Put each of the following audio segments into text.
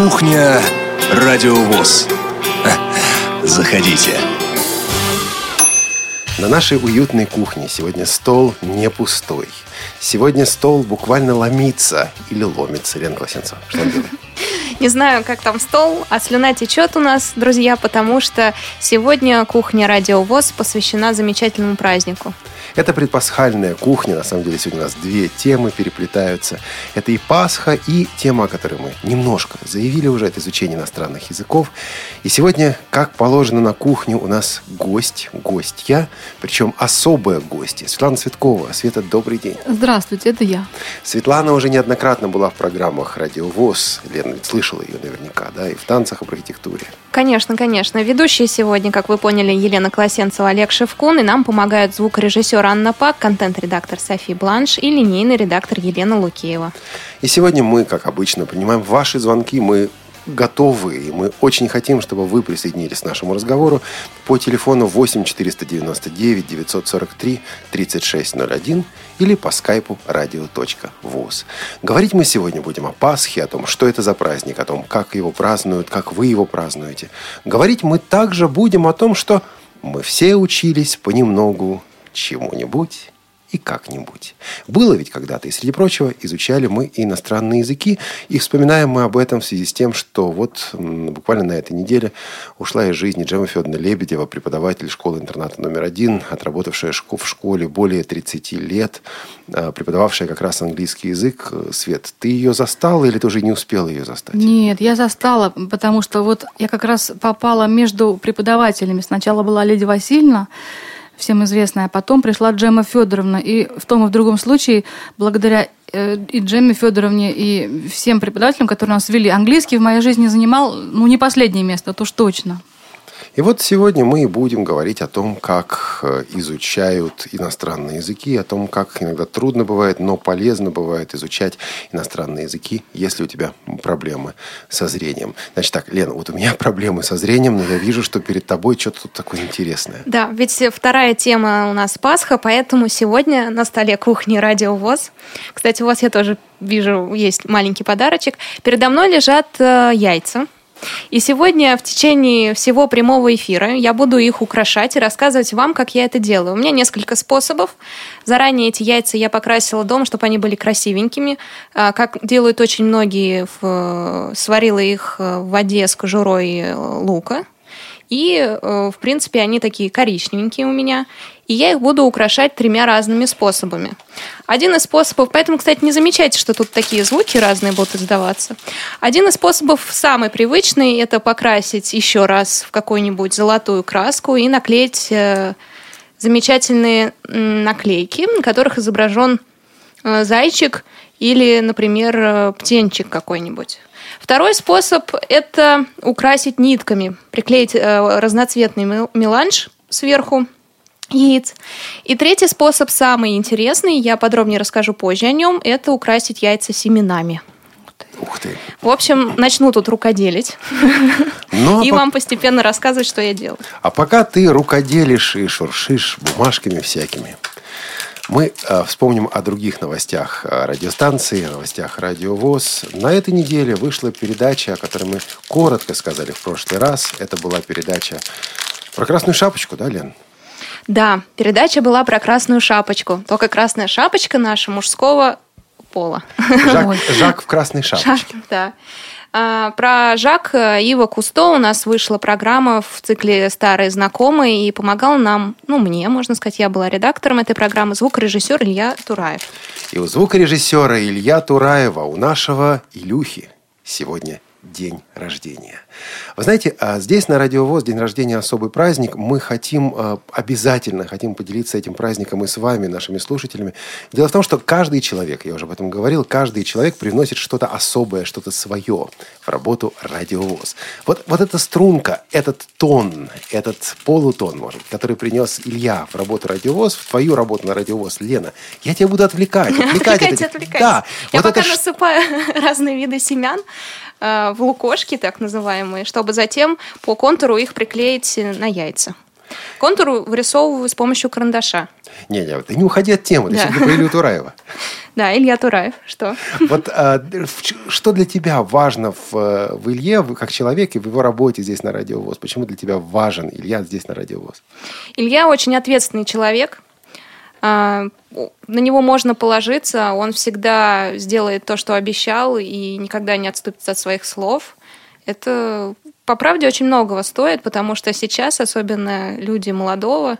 Кухня Радиовоз. Заходите. На нашей уютной кухне сегодня стол не пустой. Сегодня стол буквально ломится или ломится. Лена Колосенцева, что он делает? Не знаю, как там стол, а слюна течет у нас, друзья, потому что сегодня кухня Радио ВОЗ посвящена замечательному празднику. Это предпасхальная кухня. На самом деле сегодня у нас две темы переплетаются. Это и Пасха, и тема, о которой мы немножко заявили уже, это изучение иностранных языков. И сегодня, как положено на кухню, у нас гость, гостья, причем особая гостья. Светлана Цветкова. Света, добрый день. Здравствуйте, это я. Светлана уже неоднократно была в программах «Радио ВОЗ». Лена ведь слышала ее наверняка, да, и в танцах, и в архитектуре. Конечно, конечно. Ведущие сегодня, как вы поняли, Елена Колосенцева, Олег Шевкун, и нам помогают звукорежиссер Анна Пак, контент-редактор Софи Бланш и линейный редактор Елена Лукеева. И сегодня мы, как обычно, принимаем ваши звонки. Мы готовы, и мы очень хотим, чтобы вы присоединились к нашему разговору по телефону 8 499 943 3601 или по скайпу radio.voz. Говорить мы сегодня будем о Пасхе, о том, что это за праздник, о том, как его празднуют, как вы его празднуете. Говорить мы также будем о том, что мы все учились понемногу чему-нибудь и как-нибудь. Было ведь когда-то, и среди прочего, изучали мы иностранные языки, и вспоминаем мы об этом в связи с тем, что вот буквально на этой неделе ушла из жизни Джема Федоровна Лебедева, преподаватель школы-интерната номер один, отработавшая в школе более 30 лет, а, преподававшая как раз английский язык. Свет, ты ее застала или ты уже не успела ее застать? Нет, я застала, потому что вот я как раз попала между преподавателями. Сначала была Леди Васильевна, всем известная. А потом пришла Джема Федоровна. И в том и в другом случае, благодаря э, и Джемме Федоровне, и всем преподавателям, которые нас вели, английский в моей жизни занимал, ну, не последнее место, то уж точно. И вот сегодня мы и будем говорить о том, как э, изучают иностранные языки, о том, как иногда трудно бывает, но полезно бывает изучать иностранные языки, если у тебя проблемы со зрением. Значит так, Лена, вот у меня проблемы со зрением, но я вижу, что перед тобой что-то тут такое интересное. Да, ведь вторая тема у нас Пасха, поэтому сегодня на столе кухни Радио ВОЗ. Кстати, у вас я тоже вижу, есть маленький подарочек. Передо мной лежат э, яйца и сегодня в течение всего прямого эфира я буду их украшать и рассказывать вам, как я это делаю. У меня несколько способов. Заранее эти яйца я покрасила дома, чтобы они были красивенькими. А, как делают очень многие, сварила их в воде с кожурой лука и, э, в принципе, они такие коричневенькие у меня. И я их буду украшать тремя разными способами. Один из способов, поэтому, кстати, не замечайте, что тут такие звуки разные будут издаваться. Один из способов, самый привычный, это покрасить еще раз в какую-нибудь золотую краску и наклеить э, замечательные наклейки, на которых изображен э, зайчик или, например, птенчик какой-нибудь. Второй способ – это украсить нитками, приклеить э, разноцветный меланж сверху яиц. И третий способ, самый интересный, я подробнее расскажу позже о нем, это украсить яйца семенами. Ух ты. В общем, начну тут рукоделить. Ну, а и по... вам постепенно рассказывать, что я делаю. А пока ты рукоделишь и шуршишь бумажками всякими, мы э, вспомним о других новостях э, радиостанции, новостях Радио ВОЗ. На этой неделе вышла передача, о которой мы коротко сказали в прошлый раз. Это была передача про Красную Шапочку, да, Лен? Да, передача была про Красную Шапочку. Только Красная Шапочка наша мужского пола. Жак, Жак в Красной Шапочке. Жак, да. А, про Жак Ива Кусто у нас вышла программа в цикле «Старые знакомые» и помогал нам, ну, мне, можно сказать, я была редактором этой программы, звукорежиссер Илья Тураев. И у звукорежиссера Илья Тураева, у нашего Илюхи сегодня день рождения. Вы знаете, а здесь на Радио ВОЗ день рождения особый праздник. Мы хотим а, обязательно хотим поделиться этим праздником и с вами, нашими слушателями. Дело в том, что каждый человек, я уже об этом говорил, каждый человек привносит что-то особое, что-то свое в работу Радио ВОЗ. Вот, вот эта струнка, этот тон, этот полутон, может, который принес Илья в работу Радио ВОЗ, в твою работу на Радио ВОЗ, Лена, я тебя буду отвлекать. Отвлекать, отвлекать. отвлекать. Да. Я вот пока это... насыпаю разные виды семян, Э, в лукошки, так называемые, чтобы затем по контуру их приклеить на яйца. Контур вырисовываю с помощью карандаша. Не, не, ты не уходи от темы, ты да. все-таки про Илью Тураева. Да, Илья Тураев. Что? Вот а, что для тебя важно в, в Илье, как человеке, в его работе здесь на Радио ВОЗ? Почему для тебя важен Илья здесь на Радио ВОЗ? Илья очень ответственный человек. А, на него можно положиться. Он всегда сделает то, что обещал, и никогда не отступится от своих слов. Это, по правде, очень многого стоит, потому что сейчас, особенно люди молодого,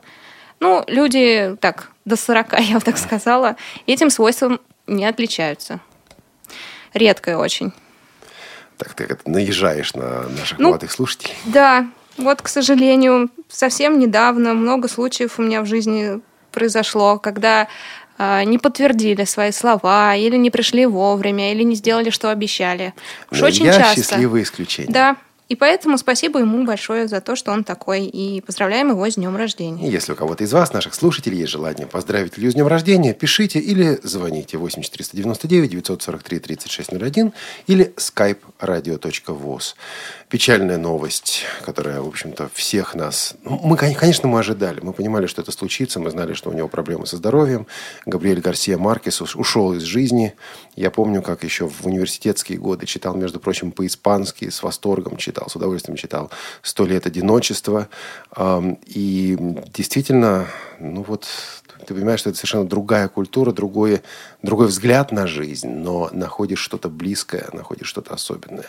ну, люди, так, до 40, я бы так сказала, этим свойством не отличаются. Редкое очень. Так ты это наезжаешь на наших ну, молодых слушателей. Да, вот, к сожалению, совсем недавно много случаев у меня в жизни произошло, когда не подтвердили свои слова, или не пришли вовремя, или не сделали, что обещали. Уж очень я часто. счастливое исключение. Да, и поэтому спасибо ему большое за то, что он такой. И поздравляем его с днем рождения. Если у кого-то из вас, наших слушателей, есть желание поздравить Илью с днем рождения, пишите или звоните 8 499 943 3601 или skype radio.voz печальная новость, которая, в общем-то, всех нас... Ну, мы, конечно, мы ожидали. Мы понимали, что это случится. Мы знали, что у него проблемы со здоровьем. Габриэль Гарсия Маркес ушел из жизни. Я помню, как еще в университетские годы читал, между прочим, по-испански, с восторгом читал, с удовольствием читал «Сто лет одиночества». И действительно, ну вот ты понимаешь, что это совершенно другая культура, другой, другой взгляд на жизнь, но находишь что-то близкое, находишь что-то особенное.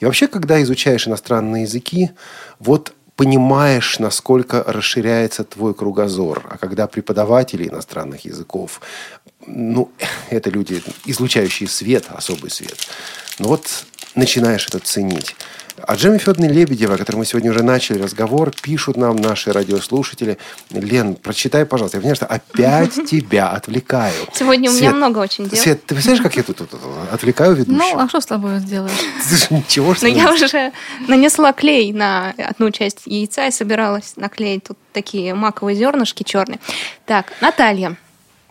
И вообще, когда изучаешь иностранные языки, вот понимаешь, насколько расширяется твой кругозор. А когда преподаватели иностранных языков, ну, это люди, излучающие свет, особый свет, ну вот начинаешь это ценить. О Джеме Федоровне Лебедева, о которой мы сегодня уже начали разговор, пишут нам наши радиослушатели. Лен, прочитай, пожалуйста. Я понимаю, что опять тебя отвлекаю. Сегодня у меня много очень дел. Свет, ты представляешь, как я тут, тут, тут отвлекаю ведущего? Ну, а что с тобой сделаешь? Ничего, что Но ну, я уже нанесла клей на одну часть яйца и собиралась наклеить тут такие маковые зернышки черные. Так, Наталья.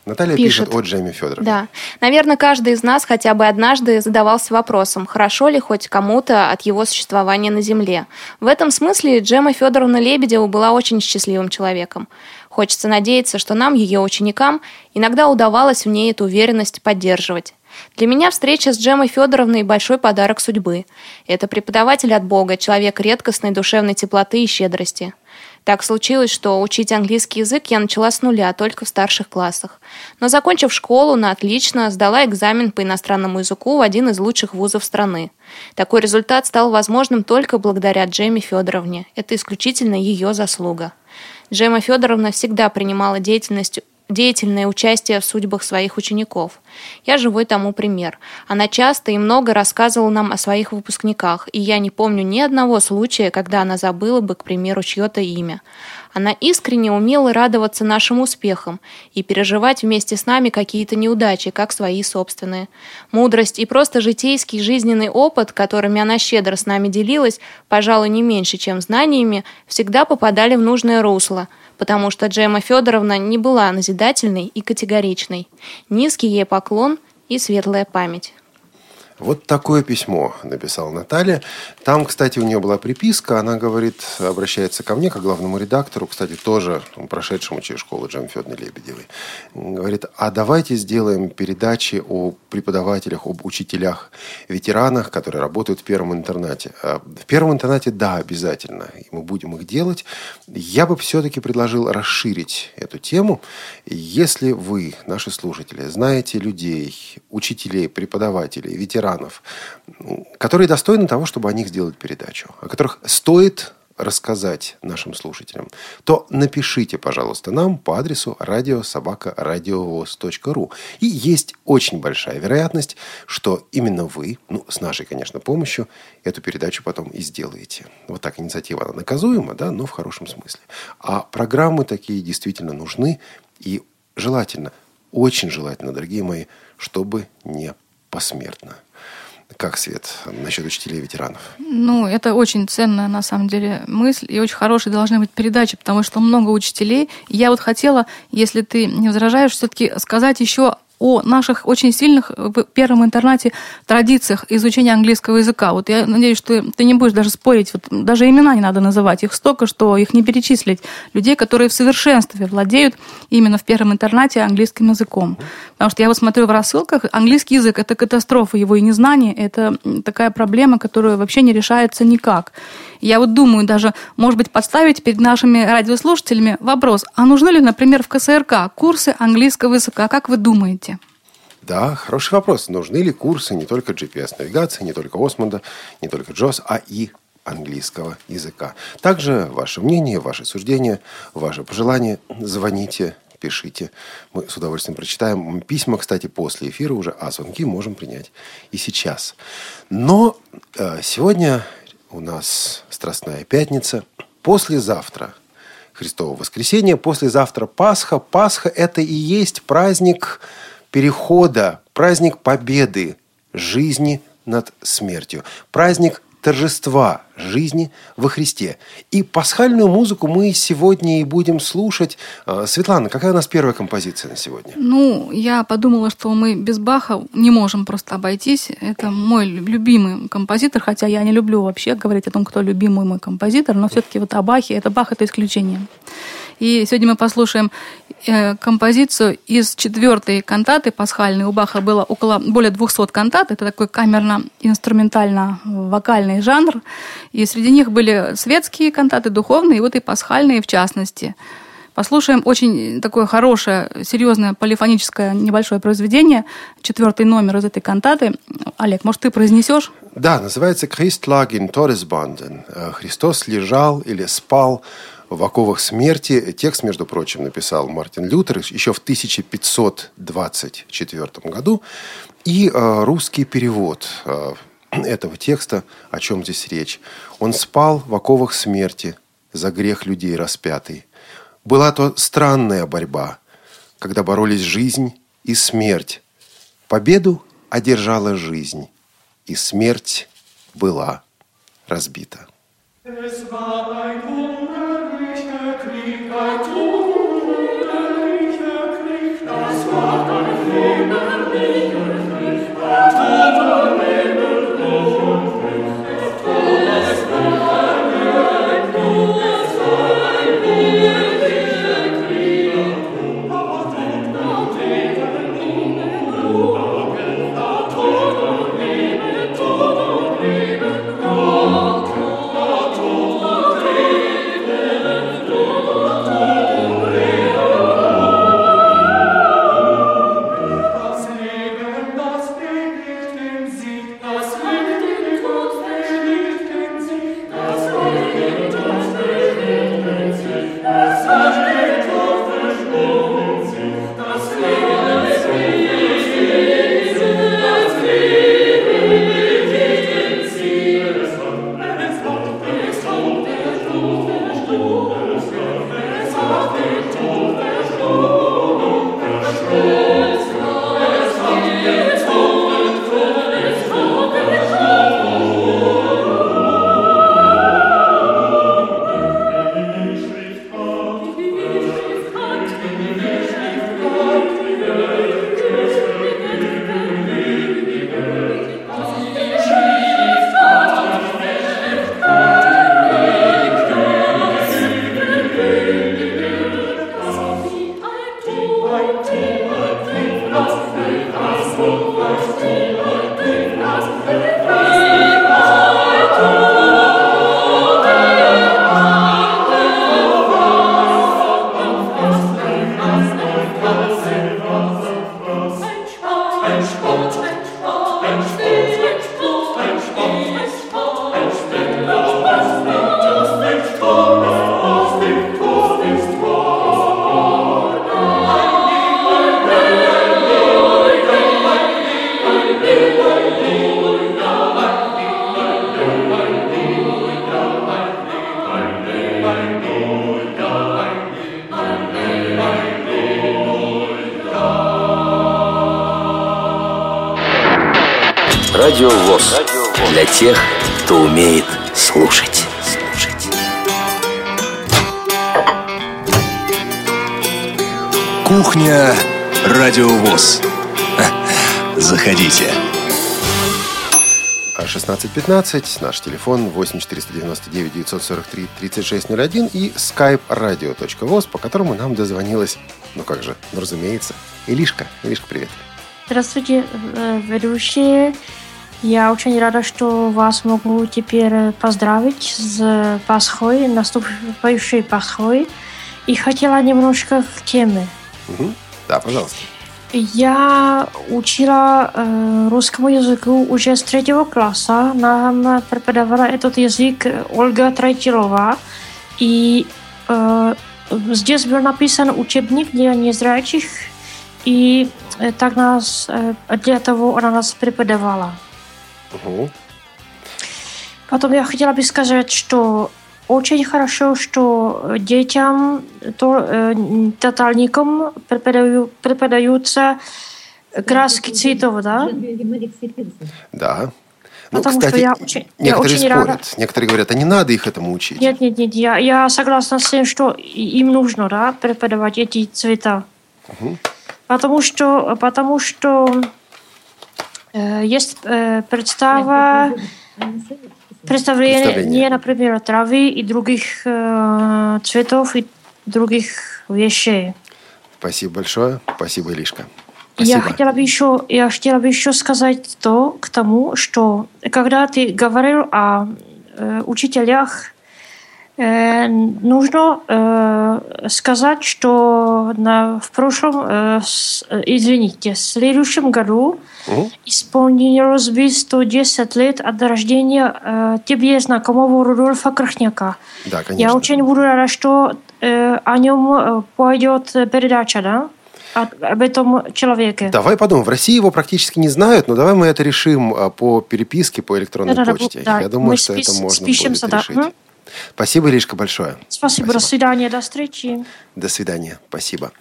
Наталья пишет, пишет о Джеме Федоровне. Да. Наверное, каждый из нас хотя бы однажды задавался вопросом, хорошо ли хоть кому-то от его существования на Земле. В этом смысле Джема Федоровна Лебедева была очень счастливым человеком. Хочется надеяться, что нам, ее ученикам, иногда удавалось в ней эту уверенность поддерживать. Для меня встреча с Джемой Федоровной – большой подарок судьбы. Это преподаватель от Бога, человек редкостной душевной теплоты и щедрости. Так случилось, что учить английский язык я начала с нуля, только в старших классах. Но закончив школу на отлично, сдала экзамен по иностранному языку в один из лучших вузов страны. Такой результат стал возможным только благодаря Джейми Федоровне. Это исключительно ее заслуга. Джема Федоровна всегда принимала деятельность деятельное участие в судьбах своих учеников. Я живой тому пример. Она часто и много рассказывала нам о своих выпускниках, и я не помню ни одного случая, когда она забыла бы, к примеру, чье-то имя. Она искренне умела радоваться нашим успехам и переживать вместе с нами какие-то неудачи, как свои собственные. Мудрость и просто житейский жизненный опыт, которыми она щедро с нами делилась, пожалуй, не меньше, чем знаниями, всегда попадали в нужное русло – потому что Джема Федоровна не была назидательной и категоричной. Низкий ей поклон и светлая память. Вот такое письмо написала Наталья. Там, кстати, у нее была приписка. Она говорит, обращается ко мне, как главному редактору, кстати, тоже прошедшему через школу Джем Федоровны Лебедевой. Говорит, а давайте сделаем передачи о преподавателях, об учителях, ветеранах, которые работают в первом интернате. А в первом интернате, да, обязательно. И мы будем их делать. Я бы все-таки предложил расширить эту тему. Если вы, наши слушатели, знаете людей, учителей, преподавателей, ветеранов, ветеранов, которые достойны того, чтобы о них сделать передачу, о которых стоит рассказать нашим слушателям, то напишите, пожалуйста, нам по адресу радиособакарадиовоз.ру. И есть очень большая вероятность, что именно вы, ну, с нашей, конечно, помощью, эту передачу потом и сделаете. Вот так инициатива, она наказуема, да, но в хорошем смысле. А программы такие действительно нужны и желательно, очень желательно, дорогие мои, чтобы не посмертно. Как, Свет, насчет учителей ветеранов? Ну, это очень ценная, на самом деле, мысль, и очень хорошие должны быть передачи, потому что много учителей. Я вот хотела, если ты не возражаешь, все-таки сказать еще о наших очень сильных в первом интернате традициях изучения английского языка. Вот я надеюсь, что ты не будешь даже спорить, вот даже имена не надо называть, их столько, что их не перечислить. Людей, которые в совершенстве владеют именно в первом интернате английским языком. Потому что я вот смотрю в рассылках, английский язык – это катастрофа, его и незнание – это такая проблема, которая вообще не решается никак. Я вот думаю даже, может быть, подставить перед нашими радиослушателями вопрос, а нужны ли, например, в КСРК курсы английского языка? Как вы думаете? Да, хороший вопрос. Нужны ли курсы не только GPS-навигации, не только Осмонда, не только Джос, а и английского языка. Также ваше мнение, ваши суждения, ваши пожелания звоните, пишите. Мы с удовольствием прочитаем письма, кстати, после эфира уже, а звонки можем принять и сейчас. Но э, сегодня у нас Страстная Пятница. Послезавтра Христово воскресенье, послезавтра Пасха. Пасха – это и есть праздник перехода, праздник победы жизни над смертью. Праздник торжества жизни во Христе. И пасхальную музыку мы сегодня и будем слушать. А, Светлана, какая у нас первая композиция на сегодня? Ну, я подумала, что мы без Баха не можем просто обойтись. Это мой любимый композитор, хотя я не люблю вообще говорить о том, кто любимый мой композитор, но все-таки вот о Бахе, это Бах – это исключение. И сегодня мы послушаем э, композицию из четвертой кантаты пасхальной. У Баха было около более 200 кантат. Это такой камерно-инструментально-вокальный жанр. И среди них были светские кантаты, духовные, и вот и пасхальные в частности. Послушаем очень такое хорошее, серьезное полифоническое небольшое произведение, четвертый номер из этой кантаты. Олег, может, ты произнесешь? Да, называется «Christ lag in Todesbanden». «Христос лежал или спал в оковах смерти. Текст, между прочим, написал Мартин Лютер еще в 1524 году. И э, русский перевод э, этого текста, о чем здесь речь. Он спал в оковах смерти за грех людей распятый. Была то странная борьба, когда боролись жизнь и смерть. Победу одержала жизнь, и смерть была разбита. Es war ein Das war dein Leben nicht 1615, наш телефон 8 499 943 3601 и skype radio.voz, по которому нам дозвонилась, ну как же, ну разумеется, Илишка. Илишка, привет. Здравствуйте, э, ведущие. Я очень рада, что вас могу теперь поздравить с Пасхой, наступающей Пасхой. И хотела немножко к теме. Угу. Да, пожалуйста. Я учила э, русскому языку уже с третьего класса. Нам преподавала этот язык Ольга Трайтилова. И э, здесь был написан учебник для незрячих. И э, так нас, э, для того она нас преподавала. Угу. Потом я хотела бы сказать, что очень хорошо, что детям, то, э, тотальникам преподаю, преподаются краски цветов, да? Да. Ну, Потому кстати, что я очень, я некоторые очень спорят. рада. Некоторые говорят, а не надо их этому учить. Нет, нет, нет, я, я согласна с тем, что им нужно, да, преподавать эти цвета. Потому что, потому что э, есть э, представа, представление, Представление. например, травы и других э, цветов и других вещей. Спасибо большое. Спасибо, Илишка. Я Спасибо. хотела бы еще, я хотела бы еще сказать то к тому, что когда ты говорил о э, учителях, нужно э, сказать, что на, в прошлом, э, с- извините, в следующем году Мгм. исполнилось бы 110 лет от рождения э, тебе знакомого Рудольфа Крахняка. Да, конечно. Я очень буду рада, что э, о нем э, пойдет передача, да? Об этом человеке. Давай подумаем. В России его практически не знают, но давай мы это решим а, по переписке, по электронной Да-да-да, почте. да, Я думаю, что спис- это можно будет да. решить. Спасибо, Илишка, большое. Спасибо, до свидания, до встречи. До свидания. Спасибо.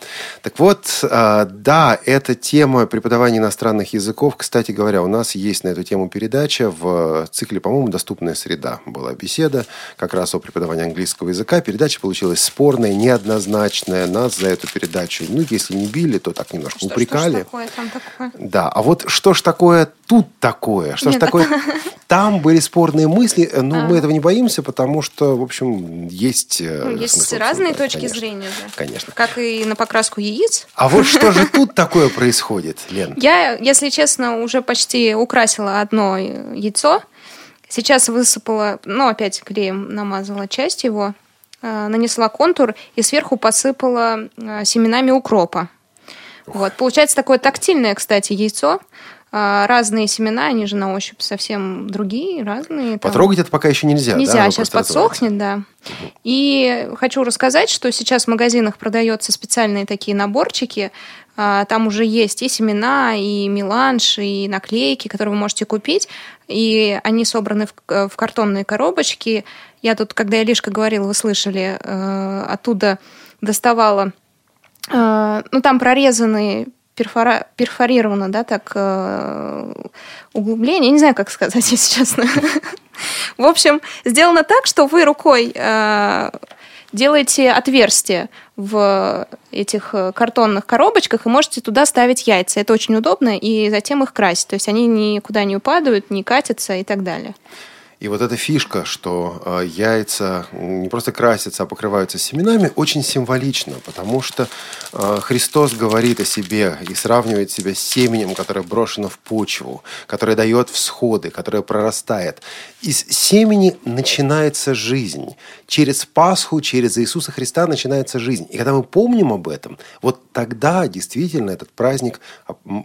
Так вот, а, да, эта тема преподавания иностранных языков. Кстати говоря, у нас есть на эту тему передача в цикле, по-моему, «Доступная среда». Была беседа как раз о преподавании английского языка. Передача получилась спорная, неоднозначная. Нас за эту передачу, ну, если не били, то так немножко Что, упрекали. что ж такое там такое? Да, а вот что ж такое тут такое? Что ж Нет, такое? Там были спорные мысли, но А. мы этого не боимся, потому что, в общем, есть... э, Ну, есть смысл разные точки конечно. зрения же. Конечно. Как и на покраску яиц. А вот что же тут такое происходит, Лен? Я, если честно, уже почти украсила одно яйцо. Сейчас высыпала, ну, опять клеем намазала часть его, э, нанесла контур и сверху посыпала э, семенами укропа. Вот. Получается такое тактильное, кстати, яйцо. Э, Разные семена, они же на ощупь совсем другие, разные. там. Потрогать это пока еще нельзя. да? Нельзя, Оно сейчас подсохнет, да. И хочу рассказать, что сейчас в магазинах продаются специальные такие наборчики. А, Там уже есть и семена, и меланж, и наклейки, которые вы можете купить. И они собраны в, в картонные коробочки. Я тут, когда Илишка говорила, вы слышали, э, оттуда доставала... э, Ну, там прорезанные перфора- перфорировано, да, так, э, углубление. Я не знаю, как сказать, если честно. В общем, сделано так, что вы рукой э, делаете отверстие в этих э, картонных коробочках и можете туда ставить яйца. Это очень удобно, и затем их красить. То есть они никуда не упадают, не катятся и так далее. И вот эта фишка, что э, яйца не просто красятся, а покрываются семенами, очень символично, потому что э, Христос говорит о себе и сравнивает себя с семенем, которое брошено в почву, которое дает всходы, которое прорастает. Из семени начинается жизнь. Через Пасху, через Иисуса Христа начинается жизнь. И когда мы помним об этом, вот тогда действительно этот праздник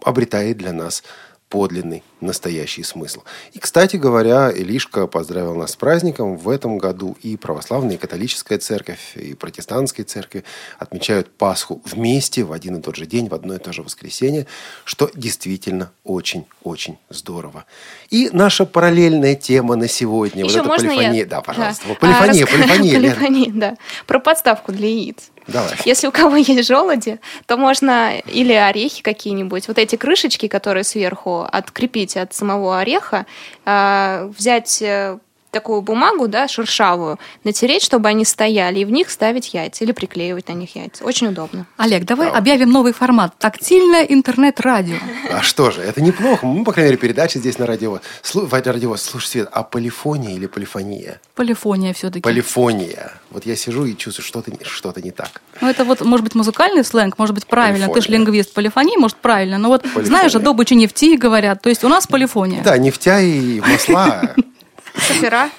обретает для нас подлинный, настоящий смысл. И, кстати говоря, Илишка поздравил нас с праздником. В этом году и православная, и католическая церковь, и протестантская церковь отмечают Пасху вместе в один и тот же день, в одно и то же воскресенье, что действительно очень-очень здорово. И наша параллельная тема на сегодня. Еще вот можно полифония. я? Да, пожалуйста. Да. Полифония, А, полифония, Лен. Полифония, да. Про подставку для яиц. Давай. Если у кого есть желуди, то можно или орехи какие-нибудь, вот эти крышечки, которые сверху, открепить от самого ореха, э, взять э, такую бумагу, да, шершавую, натереть, чтобы они стояли, и в них ставить яйца или приклеивать на них яйца. Очень удобно. Олег, давай объявим новый формат. Тактильное интернет-радио. А что же, это неплохо. Мы, по крайней мере, передача здесь на радио. Слу... радио. Слушай, Свет, а полифония или полифония? Полифония все-таки. Полифония. Вот я сижу и чувствую, что-то что не так. Ну, это вот, может быть, музыкальный сленг, может быть, правильно. Полифония. Ты же лингвист полифонии, может, правильно. Но вот, Полифония. знаешь, о добыче нефти говорят. То есть у нас полифония. Да, нефтя и масла. Сапера.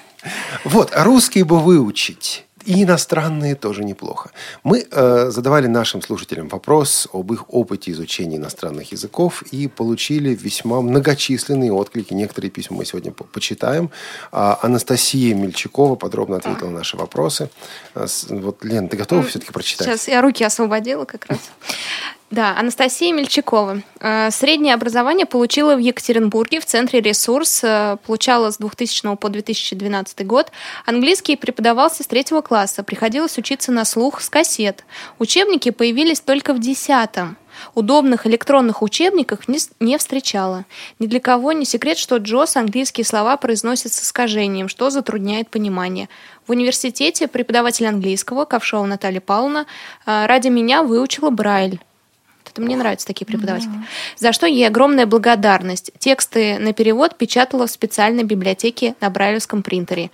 Вот, русский бы выучить. И иностранные тоже неплохо. Мы э, задавали нашим слушателям вопрос об их опыте изучения иностранных языков и получили весьма многочисленные отклики. Некоторые письма мы сегодня по- почитаем. А Анастасия Мельчакова подробно ответила на наши вопросы. А, с- Вот, Лен, ты готова все-таки прочитать? Сейчас я руки освободила как раз. Да, Анастасия Мельчакова. Э, Среднее образование получила в Екатеринбурге в Центре «Ресурс». э, Получала с 2000 по 2012 год. Английский преподавался с третьего класса. Приходилось учиться на слух с кассет. Учебники появились только в десятом. Удобных электронных учебников не, встречала. Ни для кого не секрет, что Джос английские слова произносит с искажением, что затрудняет понимание. В университете преподаватель английского, Ковшова Наталья Павловна, э, ради меня выучила Брайль. Это мне нравятся такие преподаватели. За что ей огромная благодарность. Тексты на перевод печатала в специальной библиотеке на брайлевском принтере.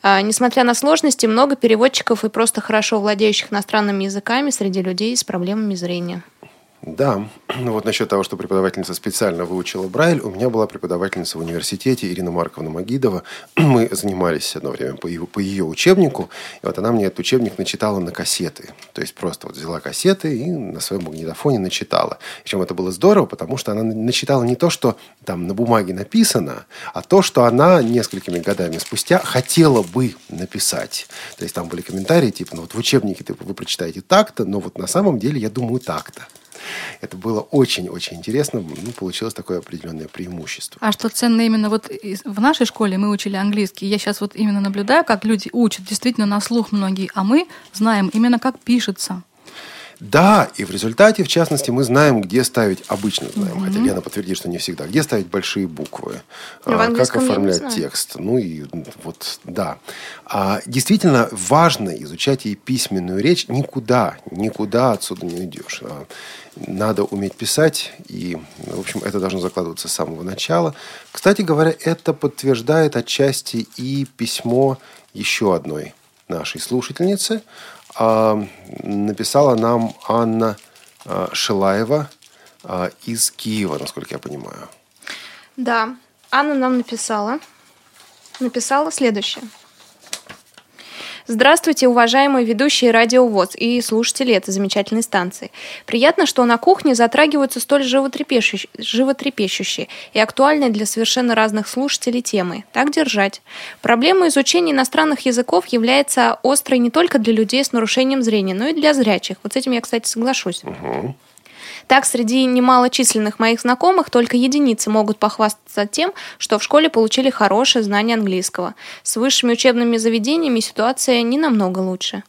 А, Несмотря на сложности, много переводчиков и просто хорошо владеющих иностранными языками среди людей с проблемами зрения. Да, ну вот насчет того, что преподавательница специально выучила Брайль, у меня была преподавательница в университете Ирина Марковна Магидова. Мы занимались одно время по ее, по ее учебнику, и вот она мне этот учебник начитала на кассеты. То есть просто вот взяла кассеты и на своем магнитофоне начитала. Причем это было здорово, потому что она начитала не то, что там на бумаге написано, а то, что она несколькими годами спустя хотела бы написать. То есть там были комментарии типа, ну вот в учебнике типа, вы прочитаете так-то, но вот на самом деле я думаю так-то. Это было очень-очень интересно. Ну, получилось такое определенное преимущество. А что ценно именно вот в нашей школе мы учили английский. Я сейчас вот именно наблюдаю, как люди учат действительно на слух многие, а мы знаем именно как пишется. Да, и в результате, в частности, мы знаем, где ставить, обычно знаем, хотя Лена подтвердит, что не всегда, где ставить большие буквы, Ну, а, как оформлять текст. Ну и вот, да. А, действительно важно изучать и письменную речь. Никуда, никуда отсюда не уйдешь. А, Надо уметь писать, и, в общем, это должно закладываться с самого начала. Кстати говоря, это подтверждает отчасти и письмо еще одной нашей слушательницы. А, Написала нам Анна а, Шилаева а, из Киева, насколько я понимаю. Да, Анна нам написала. Написала следующее. Здравствуйте, уважаемые ведущие Радио ВОЗ и слушатели этой замечательной станции. Приятно, что на кухне затрагиваются столь животрепещущие, животрепещущие и актуальные для совершенно разных слушателей темы. Так держать. Проблема изучения иностранных языков является острой не только для людей с нарушением зрения, но и для зрячих. Вот с этим я, кстати, соглашусь. Так, среди немалочисленных моих знакомых только единицы могут похвастаться тем, что в школе получили хорошее знание английского. С высшими учебными заведениями ситуация не намного лучше.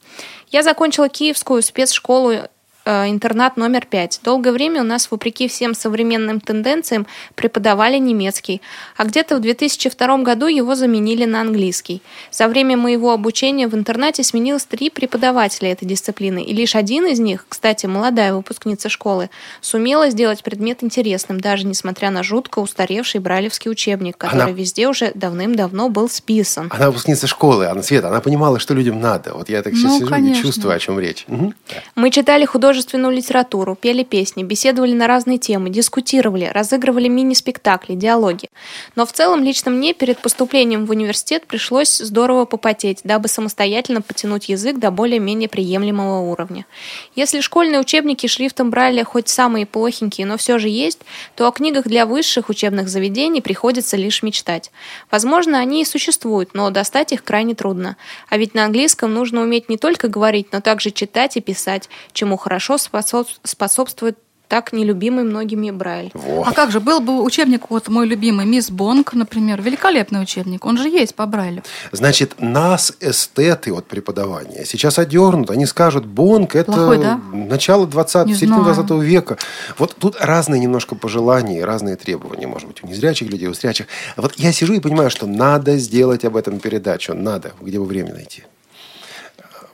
Я закончила Киевскую спецшколу интернат номер пять. Долгое время у нас, вопреки всем современным тенденциям, преподавали немецкий, а где-то в 2002 году его заменили на английский. За время моего обучения в интернате сменилось три преподавателя этой дисциплины, и лишь один из них, кстати, молодая выпускница школы, сумела сделать предмет интересным, даже несмотря на жутко устаревший брайлевский учебник, который Она- везде уже давным-давно был списан. Она выпускница школы, она Света, она понимала, что людям надо. Вот я так сейчас Ну, сижу конечно. и чувствую, о чем речь. Мгм. Мы читали художественную литературу, пели песни, беседовали на разные темы, дискутировали, разыгрывали мини-спектакли, диалоги. Но в целом лично мне перед поступлением в университет пришлось здорово попотеть, дабы самостоятельно потянуть язык до более-менее приемлемого уровня. Если школьные учебники шрифтом Брайля хоть самые плохенькие, но все же есть, то о книгах для высших учебных заведений приходится лишь мечтать. Возможно, они и существуют, но достать их крайне трудно. А ведь на английском нужно уметь не только говорить, но также читать и писать, чему хорошо способ- способствует так нелюбимый многими Брайль. Во. А как же, был бы учебник, вот мой любимый, Мисс Бонг, например, великолепный учебник, он же есть по Брайлю. Значит, нас, эстеты от преподавания, сейчас одернут. Они скажут, Бонг – это Плохой, да? начало 20 Не середины знаю. 20 века. Вот тут разные немножко пожелания, и разные требования, может быть, у незрячих людей, у зрячих. Вот я сижу и понимаю, что надо сделать об этом передачу. Надо. Где бы время найти?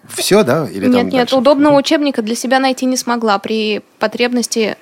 Все, да? Или нет, нет, дальше? удобного учебника для себя найти не смогла. При потребности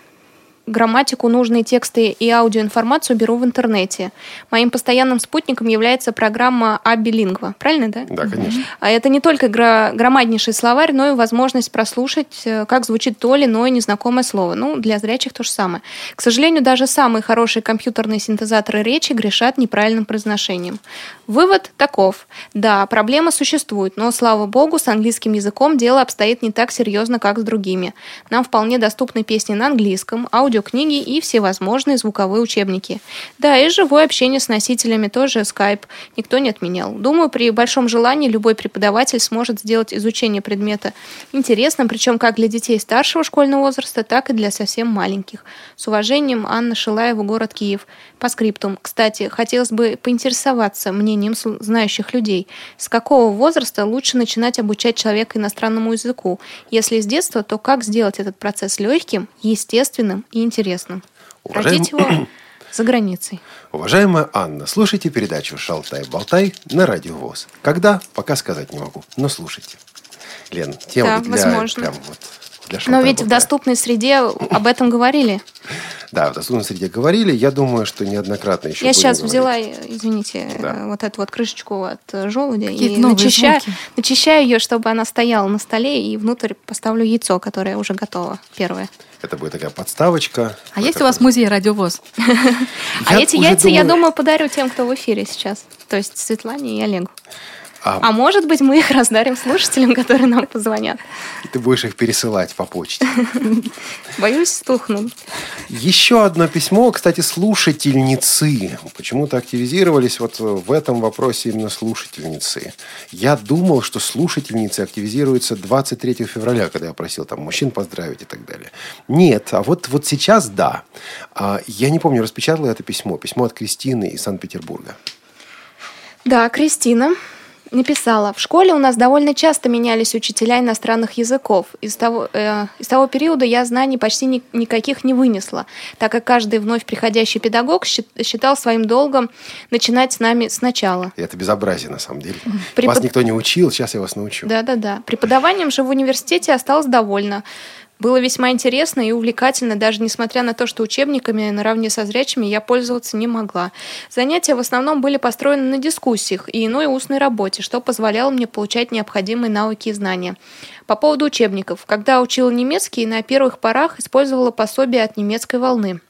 грамматику, нужные тексты и аудиоинформацию беру в интернете. Моим постоянным спутником является программа Абилингва. Правильно, да? Да, конечно. А это не только гра- громаднейший словарь, но и возможность прослушать, э, как звучит то или иное незнакомое слово. Ну, для зрячих то же самое. К сожалению, даже самые хорошие компьютерные синтезаторы речи грешат неправильным произношением. Вывод таков. Да, проблема существует, но, слава богу, с английским языком дело обстоит не так серьезно, как с другими. Нам вполне доступны песни на английском, аудиокниги и всевозможные звуковые учебники. Да, и живое общение с носителями тоже скайп никто не отменял. Думаю, при большом желании любой преподаватель сможет сделать изучение предмета интересным, причем как для детей старшего школьного возраста, так и для совсем маленьких. С уважением, Анна Шилаева, город Киев. По скриптум. Кстати, хотелось бы поинтересоваться мнением знающих людей. С какого возраста лучше начинать обучать человека иностранному языку? Если с детства, то как сделать этот процесс легким, естественным и интересным? Уважаем- Родить его за границей. Уважаемая Анна, слушайте передачу «Шалтай-болтай» на Радио ВОЗ. Когда? Пока сказать не могу, но слушайте. Лен, тема Да, для, возможно. прям вот для Но ведь в доступной среде об этом говорили. Да, в доступной среде говорили. Я думаю, что неоднократно еще Я сейчас взяла, извините, Да. э, вот эту вот крышечку от э, желудя и начищаю, звуки. начищаю ее, чтобы она стояла на столе, и внутрь поставлю яйцо, которое уже готово, первое. Это будет такая подставочка. А есть у вас музей радиовоз? а эти яйца, я думаю, подарю тем, кто в эфире сейчас. То есть Светлане и Олегу. А, А может быть, мы их раздарим слушателям, которые нам позвонят. ты будешь их пересылать по почте. Боюсь, стухну. Еще одно письмо, кстати, слушательницы. Почему-то активизировались вот в этом вопросе именно слушательницы. Я думал, что слушательницы активизируются 23 февраля, когда я просил там мужчин поздравить и так далее. Нет, а вот, вот сейчас да. А, Я не помню, распечатала это письмо. Письмо от Кристины из Санкт-Петербурга. Да, Кристина написала. В школе у нас довольно часто менялись учителя иностранных языков. Из того, э, из того периода я знаний почти ни- никаких не вынесла, так как каждый вновь приходящий педагог счит- считал своим долгом начинать с нами сначала. Это безобразие, на самом деле. Препод- Вас никто не учил, сейчас я вас научу. Да-да-да. Преподаванием же в университете осталась довольна. Было весьма интересно и увлекательно, даже несмотря на то, что учебниками наравне со зрячими я пользоваться не могла. Занятия в основном были построены на дискуссиях и иной устной работе, что позволяло мне получать необходимые навыки и знания. По поводу учебников. Когда учила немецкий, на первых порах использовала пособие от немецкой волны.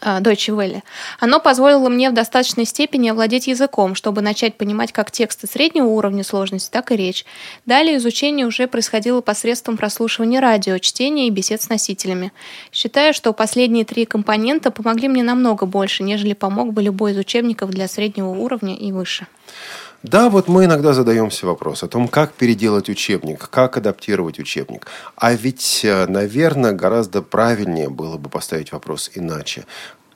Deutsche Welle. Оно позволило мне в достаточной степени овладеть языком, чтобы начать понимать как тексты среднего уровня сложности, так и речь. Далее изучение уже происходило посредством прослушивания радио, чтения и бесед с носителями. Считаю, что последние три компонента помогли мне намного больше, нежели помог бы любой из учебников для среднего уровня и выше. Да, вот мы иногда задаемся вопрос о том, как переделать учебник, как адаптировать учебник. А ведь, наверное, гораздо правильнее было бы поставить вопрос иначе.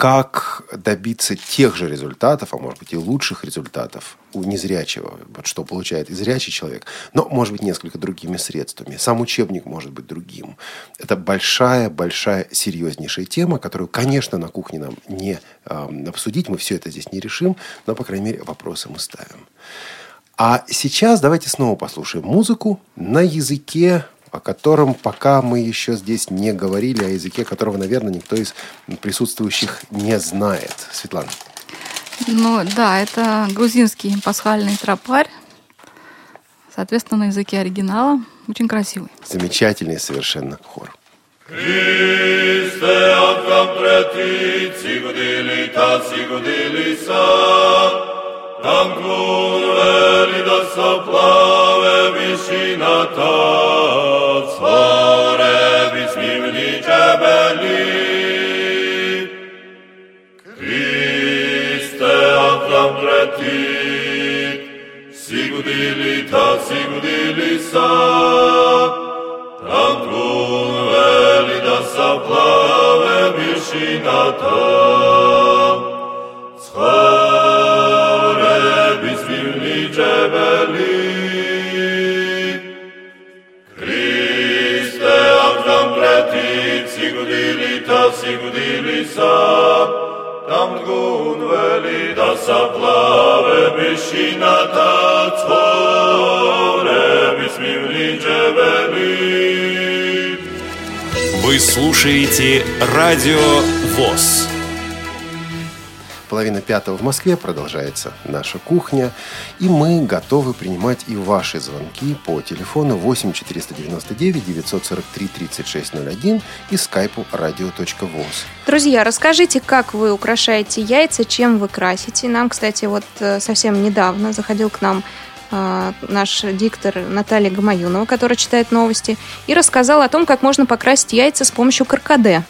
Как добиться тех же результатов, а может быть и лучших результатов у незрячего, вот что получает и зрячий человек, но, может быть, несколько другими средствами. Сам учебник может быть другим. Это большая-большая серьезнейшая тема, которую, конечно, на кухне нам не э, обсудить, мы все это здесь не решим, но, по крайней мере, вопросы мы ставим. А сейчас давайте снова послушаем музыку на языке, о котором пока мы еще здесь не говорили, о языке которого, наверное, никто из присутствующих не знает. Светлана. Ну да, это грузинский пасхальный тропарь. Соответственно, на языке оригинала. Очень красивый. Замечательный совершенно хор. Christe ancam pretit, sigudilitas, sigudilisa, tam cum velidas aplave vicinata, sfore vismivni cebeli. Sorebis biblice belli, Christe ad lam retit, sigudilita, sigudilisa, jebeli Вы слушаете Радио ВОЗ. Половина пятого в Москве продолжается наша кухня. И мы готовы принимать и ваши звонки по телефону 8 499 943 3601 и скайпу radio.voz. Друзья, расскажите, как вы украшаете яйца, чем вы красите. Нам, кстати, вот э, совсем недавно заходил к нам э, наш диктор Наталья Гамаюнова, которая читает новости, и рассказал о том, как можно покрасить яйца с помощью каркаде.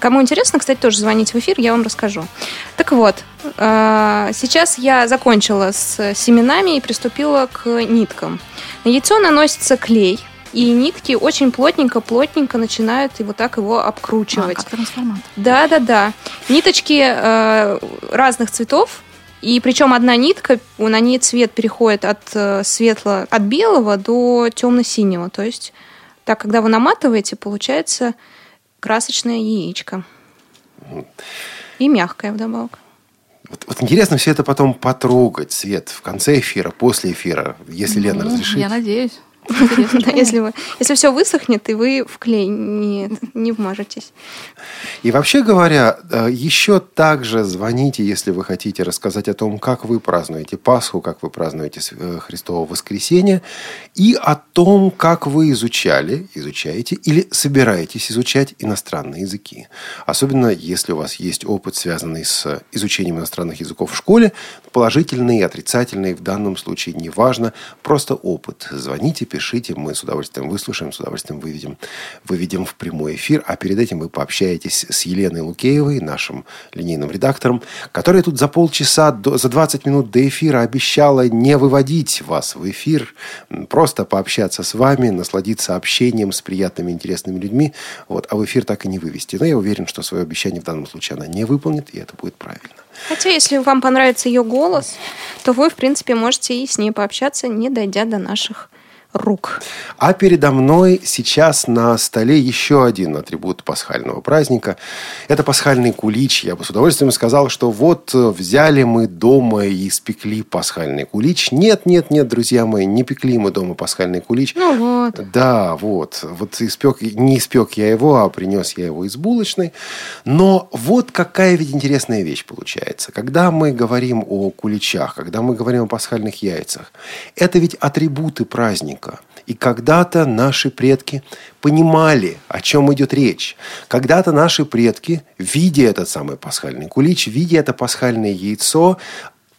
Кому интересно, кстати, тоже звоните в эфир, я вам расскажу. Так вот, э, сейчас я закончила с семенами и приступила к ниткам. На яйцо наносится клей, и нитки очень плотненько-плотненько начинают и вот так его А, обкручивать. как трансформатор. Да, да, да. Ниточки э, разных цветов. И причем одна нитка, на ней цвет переходит от э, светло, от белого до темно-синего. То есть, так, когда вы наматываете, получается красочное яичко. И мягкое вдобавок. Вот, вот интересно все это потом потрогать, Свет, в конце эфира, после эфира, если Лена Ну, разрешит. Я надеюсь. Интересно. Если, вы, если все высохнет, и вы в клей не, не вмажетесь. И вообще говоря, э, еще также звоните, если вы хотите рассказать о том, как вы празднуете Пасху, как вы празднуете э, Христово воскресенье, и о том, как вы изучали, изучаете или собираетесь изучать иностранные языки. Особенно, если у вас есть опыт, связанный с изучением иностранных языков в школе, положительный и отрицательный в данном случае неважно, просто опыт. Звоните, пишите, мы с удовольствием выслушаем, с удовольствием выведем, выведем в прямой эфир, а перед этим вы пообщаетесь с Еленой Лукеевой, нашим линейным редактором, которая тут за полчаса, до- за 20 минут до эфира обещала не выводить вас в эфир, просто пообщаться с вами, насладиться общением с приятными, интересными людьми, вот, а в эфир так и не вывести. Но я уверен, что свое обещание в данном случае она не выполнит, и это будет правильно. Хотя, если вам понравится ее голос, то вы, в принципе, можете и с ней пообщаться, не дойдя до наших рук. А передо мной сейчас на столе еще один атрибут пасхального праздника. Это пасхальный кулич. Я бы с удовольствием сказал, что вот э, взяли мы дома и испекли пасхальный кулич. Нет, нет, нет, друзья мои, не пекли мы дома пасхальный кулич. Ну вот. Да, вот. Вот испек, не испек я его, а принес я его из булочной. Но вот какая ведь интересная вещь получается. Когда мы говорим о куличах, когда мы говорим о пасхальных яйцах, это ведь атрибуты праздника. И когда-то наши предки понимали, о чем идет речь. Когда-то наши предки, видя этот самый пасхальный кулич, видя это пасхальное яйцо,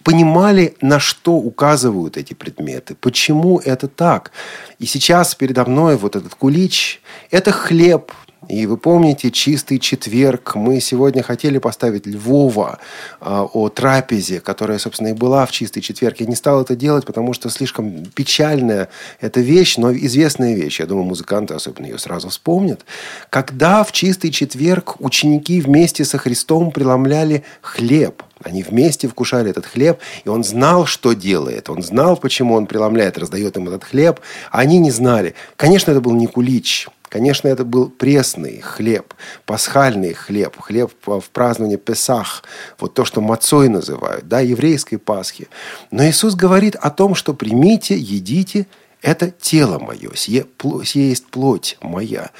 понимали, на что указывают эти предметы, почему это так. И сейчас передо мной вот этот кулич – это хлеб. И вы помните, чистый четверг мы сегодня хотели поставить Львова а, о трапезе, которая, собственно, и была в чистый четверг. Я не стал это делать, потому что слишком печальная эта вещь, но известная вещь. Я думаю, музыканты особенно ее сразу вспомнят. Когда в чистый четверг ученики вместе со Христом преломляли хлеб – они вместе вкушали этот хлеб, и он знал, что делает. Он знал, почему он преломляет, раздает им этот хлеб. А они не знали. Конечно, это был не кулич. Конечно, это был пресный хлеб, пасхальный хлеб, хлеб в праздновании Песах, вот то, что мацой называют, да, еврейской Пасхи. Но Иисус говорит о том, что примите, едите, это тело мое, сие, сие есть плоть моя.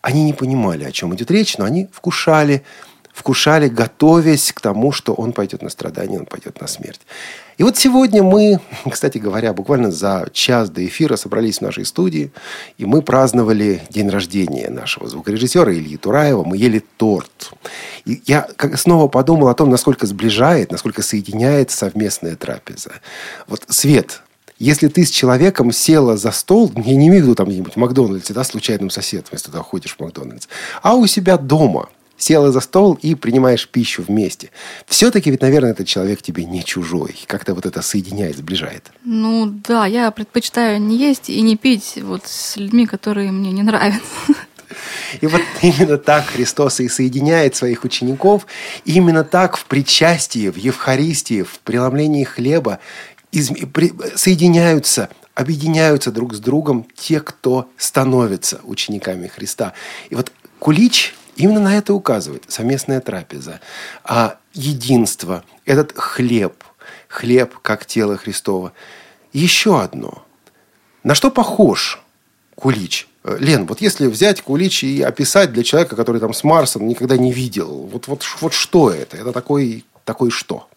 Они не понимали, о чем идет речь, но они вкушали, вкушали, готовясь к тому, что он пойдет на страдания, он пойдет на смерть. И вот сегодня мы, кстати говоря, буквально за час до эфира собрались в нашей студии, и мы праздновали день рождения нашего звукорежиссера Ильи Тураева. Мы ели торт. И я снова подумал о том, насколько сближает, насколько соединяет совместная трапеза. Вот, Свет, если ты с человеком села за стол, я не имею в виду там где-нибудь в Макдональдсе, да, случайным соседом, если туда ходишь в Макдональдс, а у себя дома – села за стол и принимаешь пищу вместе. Все-таки ведь, наверное, этот человек тебе не чужой. Как-то вот это соединяет, сближает. Ну да, я предпочитаю не есть и не пить вот с людьми, которые мне не нравятся. И вот именно так Христос и соединяет своих учеников. Именно так в причастии, в Евхаристии, в преломлении хлеба соединяются объединяются друг с другом те, кто становится учениками Христа. И вот кулич именно на это указывает. Совместная трапеза, а единство, этот хлеб, хлеб как тело Христова. Еще одно. На что похож кулич? Лен, вот если взять кулич и описать для человека, который там с Марсом никогда не видел, вот, вот, вот что это? Это такой, такой что?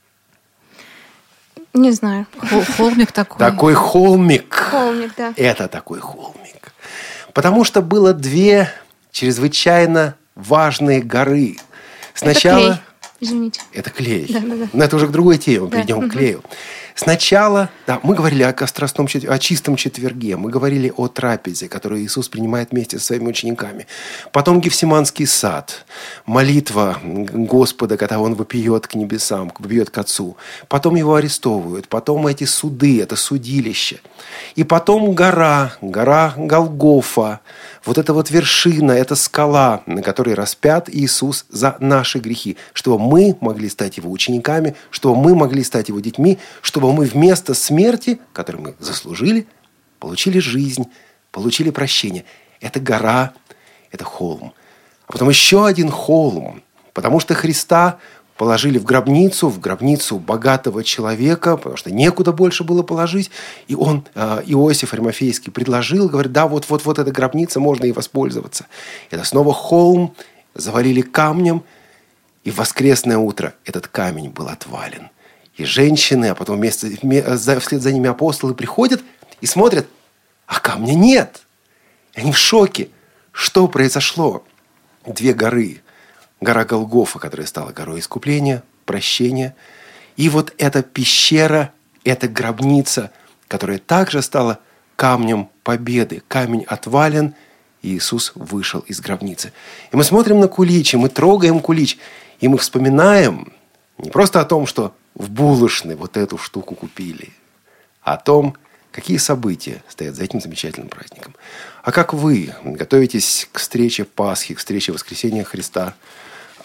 Не знаю. Холмик такой. Такой холмик. Холмик, да. Это такой холмик. Потому что было две чрезвычайно важные горы. Сначала... Это клей. Извините. Это клей. Да, да, да. Но это уже к другой теме. Да. Перейдем к клею. Сначала, да, мы говорили о страстном четверге, о чистом четверге, мы говорили о трапезе, которую Иисус принимает вместе со своими учениками. Потом Гефсиманский сад, молитва Господа, когда Он вопиет к небесам, вопиет к Отцу. Потом его арестовывают, потом эти суды, это судилище. И потом гора, гора Голгофа, вот эта вот вершина, эта скала, на которой распят Иисус за наши грехи, чтобы мы могли стать Его учениками, чтобы мы могли стать Его детьми, чтобы мы вместо смерти, которую мы заслужили, получили жизнь, получили прощение. Это гора, это холм. А потом еще один холм, потому что Христа положили в гробницу, в гробницу богатого человека, потому что некуда больше было положить. И он, э, Иосиф Аримофейский, предложил, говорит, да, вот-вот-вот эта гробница, можно и воспользоваться. Это снова холм, завалили камнем, и в воскресное утро этот камень был отвален. И женщины, а потом вместе, вслед за ними апостолы приходят и смотрят, а камня нет. И они в шоке. Что произошло? Две горы – гора Голгофа, которая стала горой искупления, прощения. И вот эта пещера, эта гробница, которая также стала камнем победы. Камень отвален, и Иисус вышел из гробницы. И мы смотрим на кулич, и мы трогаем кулич, и мы вспоминаем не просто о том, что в булочной вот эту штуку купили, а о том, какие события стоят за этим замечательным праздником. А как вы готовитесь к встрече Пасхи, к встрече Воскресения Христа –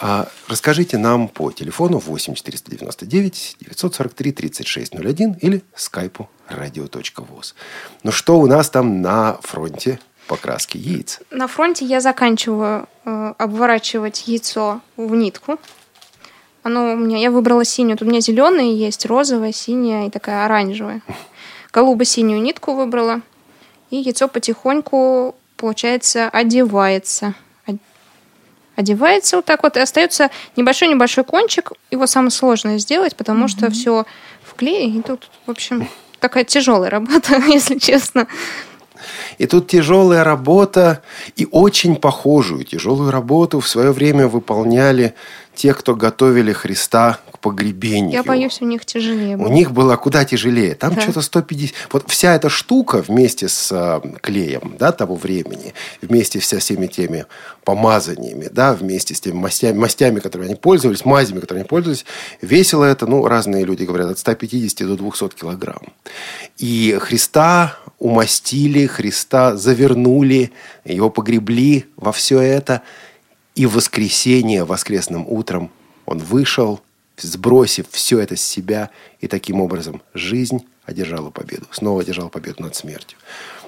а расскажите нам по телефону 8 499 943 3601 или скайпу radio.voz. Ну что у нас там на фронте покраски яиц? На фронте я заканчиваю э, обворачивать яйцо в нитку. Оно у меня, я выбрала синюю. Тут у меня зеленая есть, розовая, синяя и такая оранжевая. Голубо-синюю нитку выбрала. И яйцо потихоньку, получается, одевается одевается вот так вот, и остается небольшой-небольшой кончик. Его самое сложное сделать, потому mm-hmm. что все в клее, и тут, в общем, такая тяжелая работа, если честно. И тут тяжелая работа, и очень похожую тяжелую работу в свое время выполняли те, кто готовили Христа к погребению. Я боюсь, у них тяжелее было. У них было куда тяжелее. Там да. что-то 150... Вот вся эта штука вместе с э, клеем да, того времени, вместе со всеми теми помазаниями, да, вместе с теми мастями, мастями, которыми они пользовались, мазями, которыми они пользовались, весило это, ну, разные люди говорят, от 150 до 200 килограмм. И Христа умастили, Христа завернули, его погребли во все это – и в воскресенье, воскресным утром, он вышел, сбросив все это с себя, и таким образом жизнь одержала победу, снова одержала победу над смертью.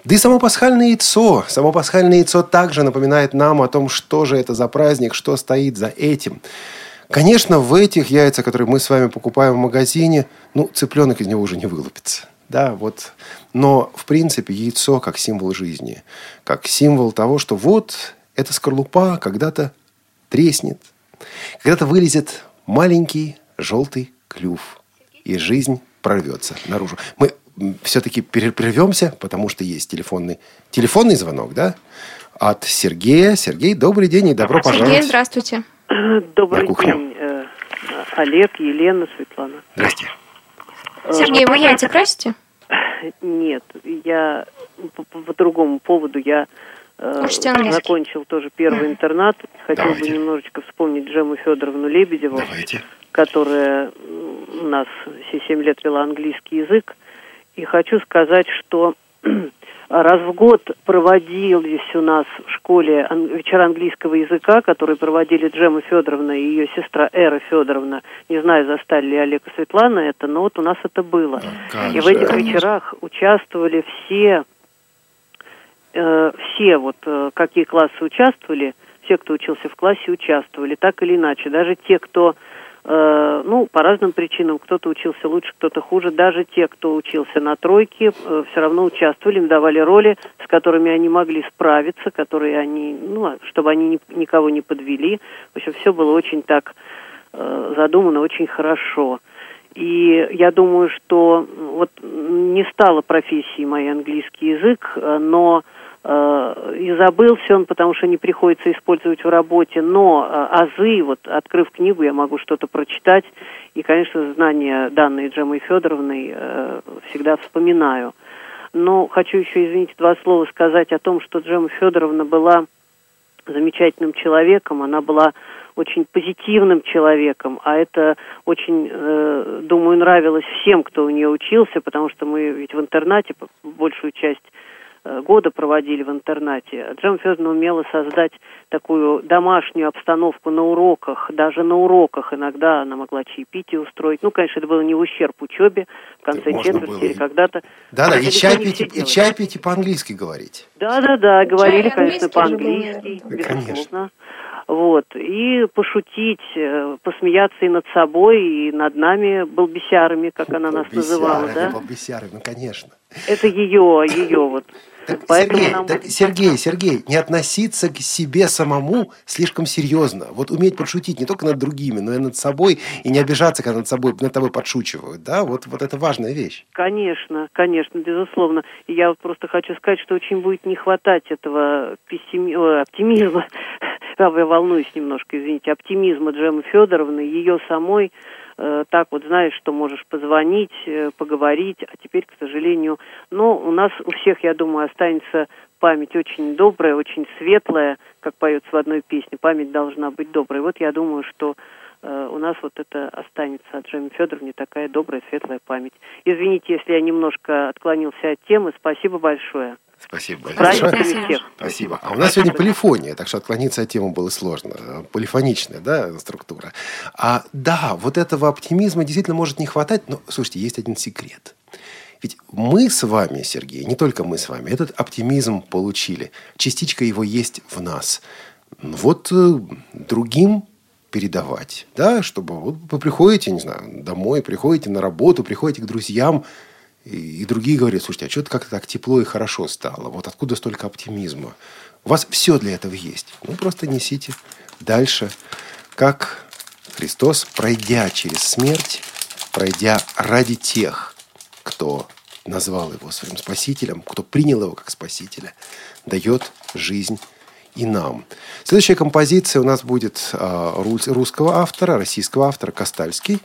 Да и само пасхальное яйцо, само пасхальное яйцо также напоминает нам о том, что же это за праздник, что стоит за этим. Конечно, в этих яйцах, которые мы с вами покупаем в магазине, ну, цыпленок из него уже не вылупится. Да, вот. Но, в принципе, яйцо как символ жизни, как символ того, что вот эта скорлупа когда-то треснет, когда-то вылезет маленький желтый клюв, и жизнь прорвется наружу. Мы все-таки прервемся, потому что есть телефонный, телефонный звонок, да? От Сергея. Сергей, добрый день и добро Сергей, пожаловать. здравствуйте. Добрый день, э, Олег, Елена, Светлана. Здрасте. Сергей, вы яйца красите? Нет, я по, по, по другому поводу я Э, закончил тоже первый интернат. Хотел Давайте. бы немножечко вспомнить Джему Федоровну Лебедеву, Давайте. которая у нас все семь лет вела английский язык. И хочу сказать, что раз в год проводились у нас в школе вечера английского языка, которые проводили Джема Федоровна и ее сестра Эра Федоровна. Не знаю, застали ли Олег и Светлана это, но вот у нас это было. Как и в этих вечерах участвовали все, э, все вот э, какие классы участвовали, все, кто учился в классе, участвовали, так или иначе. Даже те, кто Э, ну, по разным причинам. Кто-то учился лучше, кто-то хуже. Даже те, кто учился на тройке, э, все равно участвовали, им давали роли, с которыми они могли справиться, которые они, ну, а чтобы они ни, никого не подвели. В общем, все было очень так э, задумано, очень хорошо. И я думаю, что вот не стало профессией моей английский язык, но и забылся он, потому что не приходится использовать в работе, но э, азы, вот открыв книгу, я могу что-то прочитать, и, конечно, знания, данные Джемой Федоровной, э, всегда вспоминаю. Но хочу еще, извините, два слова сказать о том, что Джема Федоровна была замечательным человеком, она была очень позитивным человеком, а это очень, э, думаю, нравилось всем, кто у нее учился, потому что мы ведь в интернате большую часть Э, года проводили в интернате. Джем Федоровна умела создать такую домашнюю обстановку на уроках, даже на уроках иногда она могла чаепитие устроить. Ну, конечно, это было не в ущерб учебе, в конце Можно четверти было или когда-то. Да, да, и чай, пить, и делали. чай пить, и по-английски говорить. Да, да, да, говорили, Чай конечно, по-английски, безусловно. Вот, и пошутить, э, посмеяться и над собой, и над нами, балбесярами, как она нас называла, да? Балбесяры, ну, конечно. Это ее, ее вот. Так, Поэтому Сергей, нам так, Сергей, Сергей, не относиться к себе самому слишком серьезно. Вот уметь подшутить не только над другими, но и над собой, и не обижаться, когда над собой, над тобой подшучивают, да? Вот, вот это важная вещь. Конечно, конечно, безусловно. И я вот просто хочу сказать, что очень будет не хватать этого пессими... оптимизма. Я волнуюсь немножко, извините, оптимизма Джемы Федоровны, ее самой, э, так вот знаешь, что можешь позвонить, э, поговорить, а теперь, к сожалению, но у нас у всех, я думаю, останется память очень добрая, очень светлая, как поется в одной песне, память должна быть доброй. Вот я думаю, что у нас вот это останется от Джемы Федоровне такая добрая, светлая память. Извините, если я немножко отклонился от темы, спасибо большое. Спасибо большое. всех. Спасибо. А у нас сегодня полифония, так что отклониться от темы было сложно. Полифоничная, да, структура. А да, вот этого оптимизма действительно может не хватать, но, слушайте, есть один секрет. Ведь мы с вами, Сергей, не только мы с вами, этот оптимизм получили. Частичка его есть в нас. Вот э, другим передавать, да, чтобы вот вы приходите, не знаю, домой, приходите на работу, приходите к друзьям, и, и другие говорят, слушайте, а что-то как-то так тепло и хорошо стало. Вот откуда столько оптимизма? У вас все для этого есть. Ну, просто несите дальше. Как Христос, пройдя через смерть, пройдя ради тех, кто назвал его своим спасителем, кто принял его как спасителя, дает жизнь и нам. Следующая композиция у нас будет а, рус- русского автора, российского автора Костальский.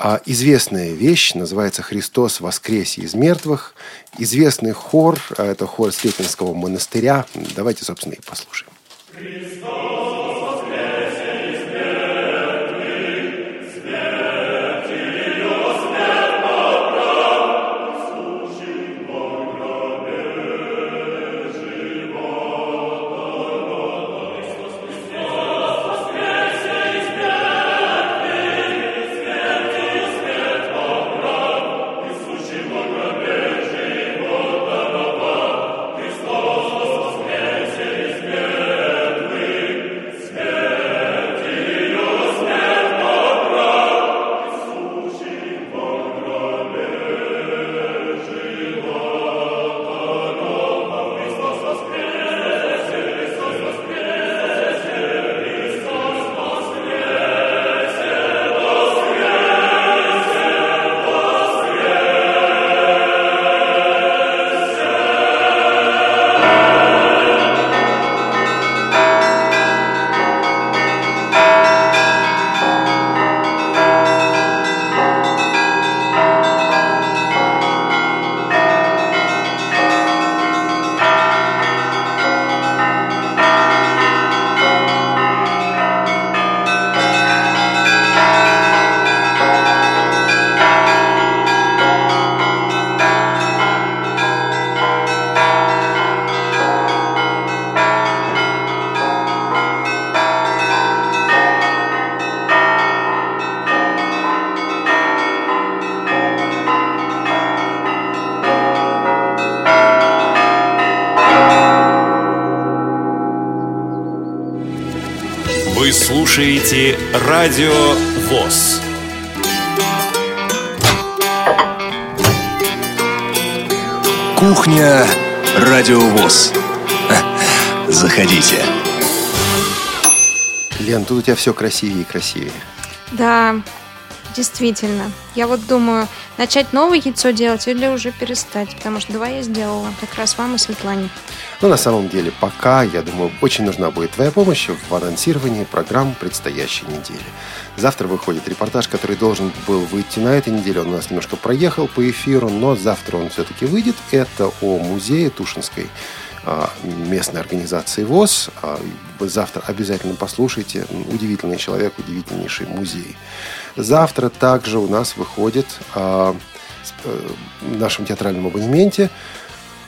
А известная вещь называется «Христос воскресе из мертвых». Известный хор, а это хор Сретенского монастыря. Давайте, собственно, и послушаем. Христос слушаете Радио ВОЗ. Кухня Радиовоз. Заходите. Лен, тут у тебя все красивее и красивее. Да, действительно. Я вот думаю, начать новое яйцо делать или уже перестать, потому что два я сделала, как раз вам и Светлане. Но на самом деле пока, я думаю, очень нужна будет твоя помощь в анонсировании программ предстоящей недели. Завтра выходит репортаж, который должен был выйти на этой неделе. Он у нас немножко проехал по эфиру, но завтра он все-таки выйдет. Это о музее Тушинской а, местной организации ВОЗ. А, завтра обязательно послушайте. Удивительный человек, удивительнейший музей. Завтра также у нас выходит а, э, в нашем театральном абонементе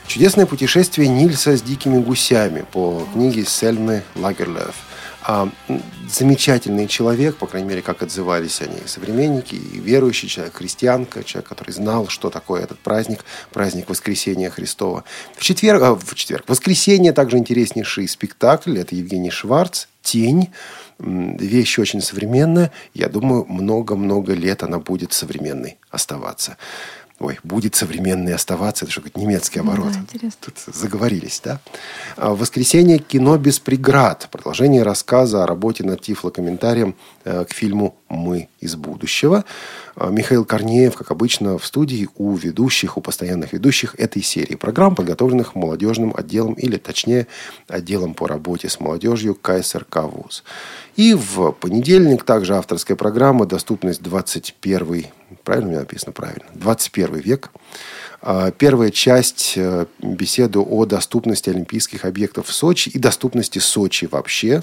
Чудесное путешествие Нильса с дикими гусями по книге Сельмы Лагерлёв. А, м, замечательный человек, по крайней мере, как отзывались они современники, и верующий человек, христианка, человек, который знал, что такое этот праздник, праздник Воскресения Христова. В четверг, а, в четверг, в воскресенье также интереснейший спектакль, это Евгений Шварц, «Тень», вещь очень современная. Я думаю, много-много лет она будет современной оставаться. Ой, будет современной оставаться. Это что, какой-то немецкий оборот. да, интересно. Тут заговорились, да? А, воскресенье кино без преград. Продолжение рассказа о работе над тифлокомментарием э, к фильму «Мы из будущего». А, Михаил Корнеев, как обычно, в студии у ведущих, у постоянных ведущих этой серии программ, подготовленных молодежным отделом, или точнее, отделом по работе с молодежью КСРК ВУЗ. И в понедельник также авторская программа «Доступность 21 Правильно у меня написано? Правильно. 21 век. А, Первая часть э, беседы о доступности олимпийских объектов в Сочи и доступности Сочи вообще.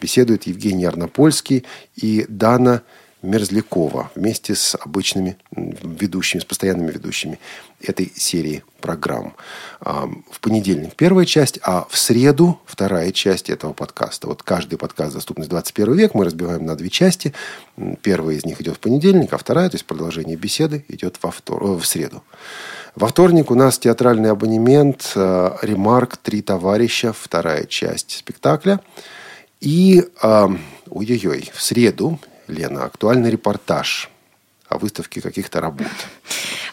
Беседует Евгений Арнопольский и Дана Мерзлякова вместе с обычными ведущими, с постоянными ведущими этой серии программ. А, В понедельник первая часть, а в среду вторая часть этого подкаста. Вот каждый подкаст «Доступность 21 век» мы разбиваем на две части. Первая из них идет в понедельник, а вторая, то есть продолжение беседы, идет во втор... э, в среду. Во вторник у нас театральный абонемент э, «Ремарк. Три товарища». Вторая часть спектакля. И, э, ой-ой-ой, в среду, Лена, актуальный репортаж о выставке каких-то работ.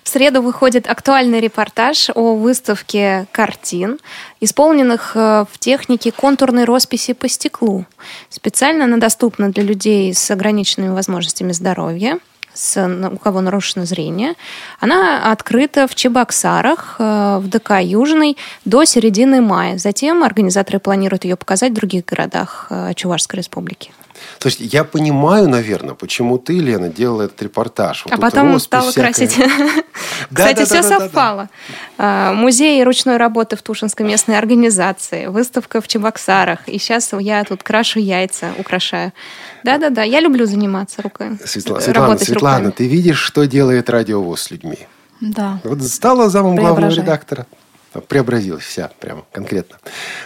В среду выходит актуальный репортаж о выставке картин, исполненных э, в технике контурной росписи по стеклу. Специально она доступна для людей с ограниченными возможностями здоровья, с, у кого нарушено зрение. Она открыта в Чебоксарах, э, в ДК Южный до середины мая. Затем организаторы планируют ее показать в других городах э, Чувашской республики. Слушайте, я понимаю, наверное, почему ты, Лена, делала этот репортаж. Вот а потом стала всякая. красить. Да, Кстати, да, все да, совпало. А, Музей ручной работы в Тушинской местной организации, выставка в Чебоксарах. И сейчас я тут крашу яйца, украшаю. Да-да-да, я люблю заниматься рукой. Светла- э, Светлана, Светлана, руками. ты видишь, что делает радиовоз с людьми? Да. Вот стала замом главного редактора. Преобразилась вся, прямо конкретно.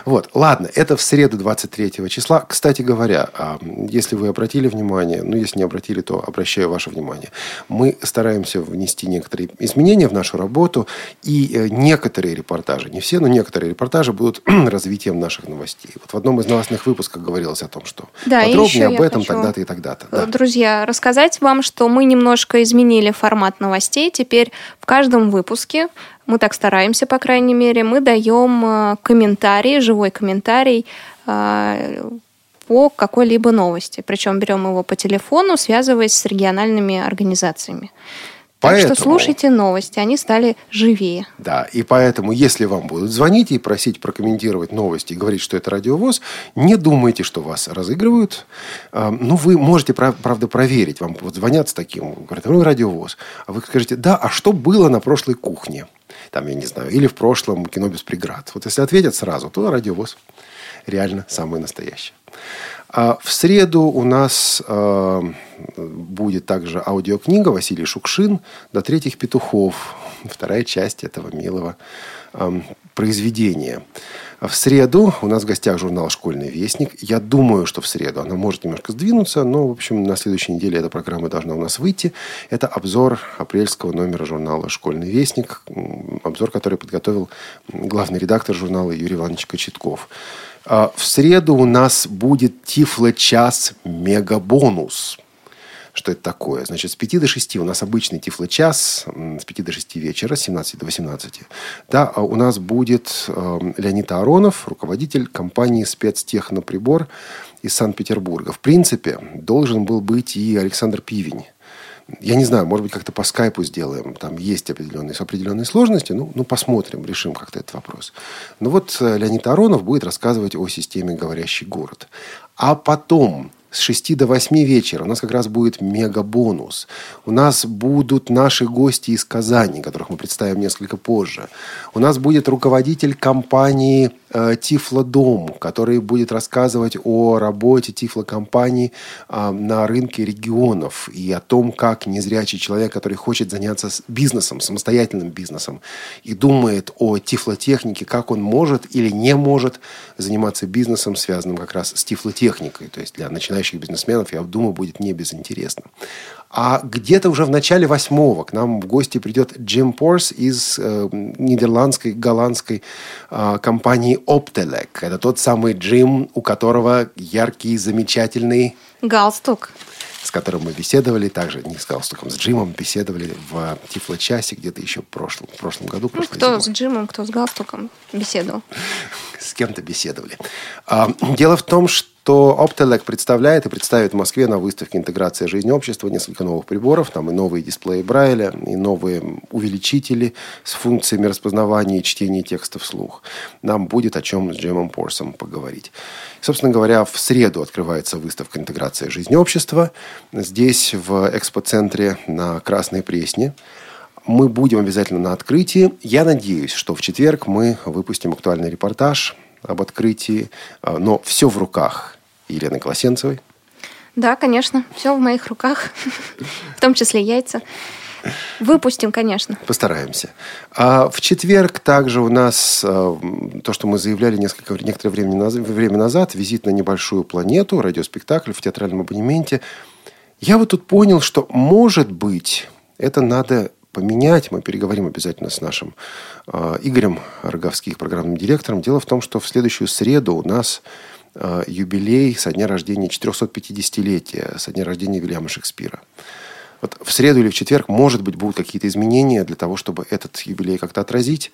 Вот, ладно, это в среду 23 числа. Кстати говоря, а, если вы обратили внимание, ну, если не обратили, то обращаю ваше внимание. Мы стараемся внести некоторые изменения в нашу работу, и э, некоторые репортажи, не все, но некоторые репортажи будут развитием наших новостей. Вот в одном из новостных выпусков говорилось о том, что Да, подробнее об этом тогда-то и тогда-то. Э, Да. Друзья, рассказать вам, что мы немножко изменили формат новостей. Теперь в каждом выпуске, мы так стараемся, по крайней мере, мы даем э, комментарий, живой комментарий э, по какой-либо новости. Причем берем его по телефону, связываясь с региональными организациями. Так Поэтому- что слушайте новости, они стали живее. Да, и поэтому, если вам будут звонить и просить прокомментировать новости и говорить, что это радиовоз, не думайте, что вас разыгрывают. А, Ну, вы можете, прав- правда, проверить. Вам вот звонят с таким, говорят, ну, радиовоз. А вы скажете, да, а что было на прошлой кухне? Там, я не знаю, или в прошлом кино без преград. Вот если ответят сразу, то радиовоз реально самый настоящий. А в среду у нас э, будет также аудиокнига Василий Шукшин «До третьих петухов». Вторая часть этого милого эм, произведение. В среду у нас в гостях журнал «Школьный вестник». Я думаю, что в среду она может немножко сдвинуться, но, в общем, на следующей неделе эта программа должна у нас выйти. Это обзор апрельского номера журнала «Школьный вестник». Обзор, который подготовил главный редактор журнала Юрий Иванович Кочетков. А в среду у нас будет Тифло-час мегабонус. Что это такое? Значит, с 5 до 6 у нас обычный тифло-час, с 5 до 6 вечера, с 17 до 18. Да, а у нас будет э, Леонид Аронов, руководитель компании «Спецтехноприбор» из Санкт-Петербурга. В принципе, должен был быть и Александр Пивень. Я не знаю, может быть, как-то по скайпу сделаем. Там есть определенные, определенные сложности. Ну, ну, посмотрим, решим как-то этот вопрос. Но вот э, Леонид Аронов будет рассказывать о системе «Говорящий город». А потом с 6 до 8 вечера у нас как раз будет мега-бонус. У нас будут наши гости из Казани, которых мы представим несколько позже. У нас будет руководитель компании э, Тифлодом, который будет рассказывать о работе Тифлокомпании э, на рынке регионов и о том, как незрячий человек, который хочет заняться бизнесом, самостоятельным бизнесом, и думает о тифлотехнике, как он может или не может заниматься бизнесом, связанным как раз с тифлотехникой. То есть для начинающих бизнесменов, я думаю, будет не безинтересно. А где-то уже в начале восьмого к нам в гости придет Джим Порс из э, нидерландской, голландской э, компании Optelec. Это тот самый Джим, у которого яркий, замечательный... Галстук с которым мы беседовали, также не с галстуком, с Джимом беседовали в Тифло-часе где-то еще в прошлом, в прошлом году. Ну, кто зимой. с Джимом, кто с галстуком беседовал. С кем-то беседовали. А, дело в том, что то Optelec представляет и представит в Москве на выставке «Интеграция жизни общества» несколько новых приборов. Там и новые дисплеи Брайля, и новые увеличители с функциями распознавания и чтения текста вслух. Нам будет о чем с Джемом Порсом поговорить. Собственно говоря, в среду открывается выставка «Интеграция жизни общества». Здесь, в экспоцентре на Красной Пресне. Мы будем обязательно на открытии. Я надеюсь, что в четверг мы выпустим актуальный репортаж об открытии, а, но все в руках Елены Колосенцевой. Да, конечно, все в моих руках, в том числе яйца. Выпустим, конечно. Постараемся. А в четверг также у нас а, то, что мы заявляли несколько, некоторое время назад, время назад, визит на небольшую планету, радиоспектакль в театральном абонементе. Я вот тут понял, что, может быть, это надо поменять. Мы переговорим обязательно с нашим э, Игорем Роговских, программным директором. Дело в том, что в следующую среду у нас э, юбилей со дня рождения 450-летия, со дня рождения Вильяма Шекспира. Вот в среду или в четверг, может быть, будут какие-то изменения для того, чтобы этот юбилей как-то отразить.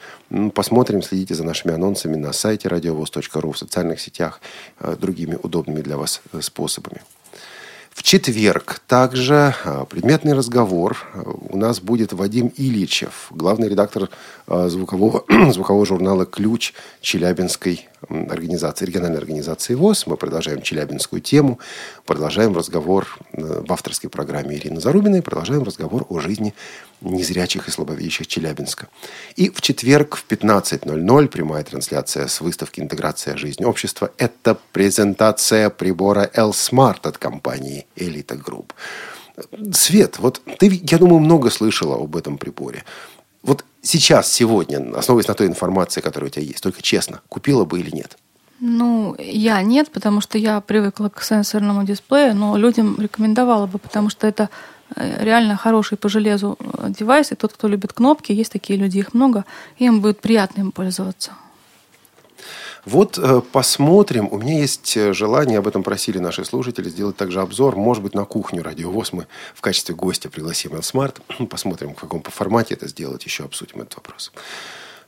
Посмотрим, следите за нашими анонсами на сайте радиовоз.ру, в социальных сетях, э, другими удобными для вас э, способами. В четверг также а, предметный разговор у нас будет Вадим Ильичев, главный редактор а, звукового, звукового журнала «Ключ» Челябинской организации, региональной организации ВОЗ. Мы продолжаем челябинскую тему, продолжаем разговор э, в авторской программе Ирины Зарубиной, продолжаем разговор о жизни незрячих и слабовидящих Челябинска. И в четверг в 15.00 прямая трансляция с выставки «Интеграция жизни общества». Это презентация прибора ElSmart от компании «Элита Групп». Свет, вот ты, я думаю, много слышала об этом приборе. Сейчас, сегодня, основываясь на той информации, которая у тебя есть, только честно, купила бы или нет? Ну, я нет, потому что я привыкла к сенсорному дисплею, но людям рекомендовала бы, потому что это э, реально хороший по железу э, девайс, и тот, кто любит кнопки, есть такие люди, их много, им будет приятно им пользоваться. Вот э, посмотрим. У меня есть э, желание, об этом просили наши слушатели, сделать также обзор. Может быть, на кухню Радио ВОС мы в качестве гостя пригласим ElSmart. Посмотрим, в каком формате это сделать. Еще обсудим этот вопрос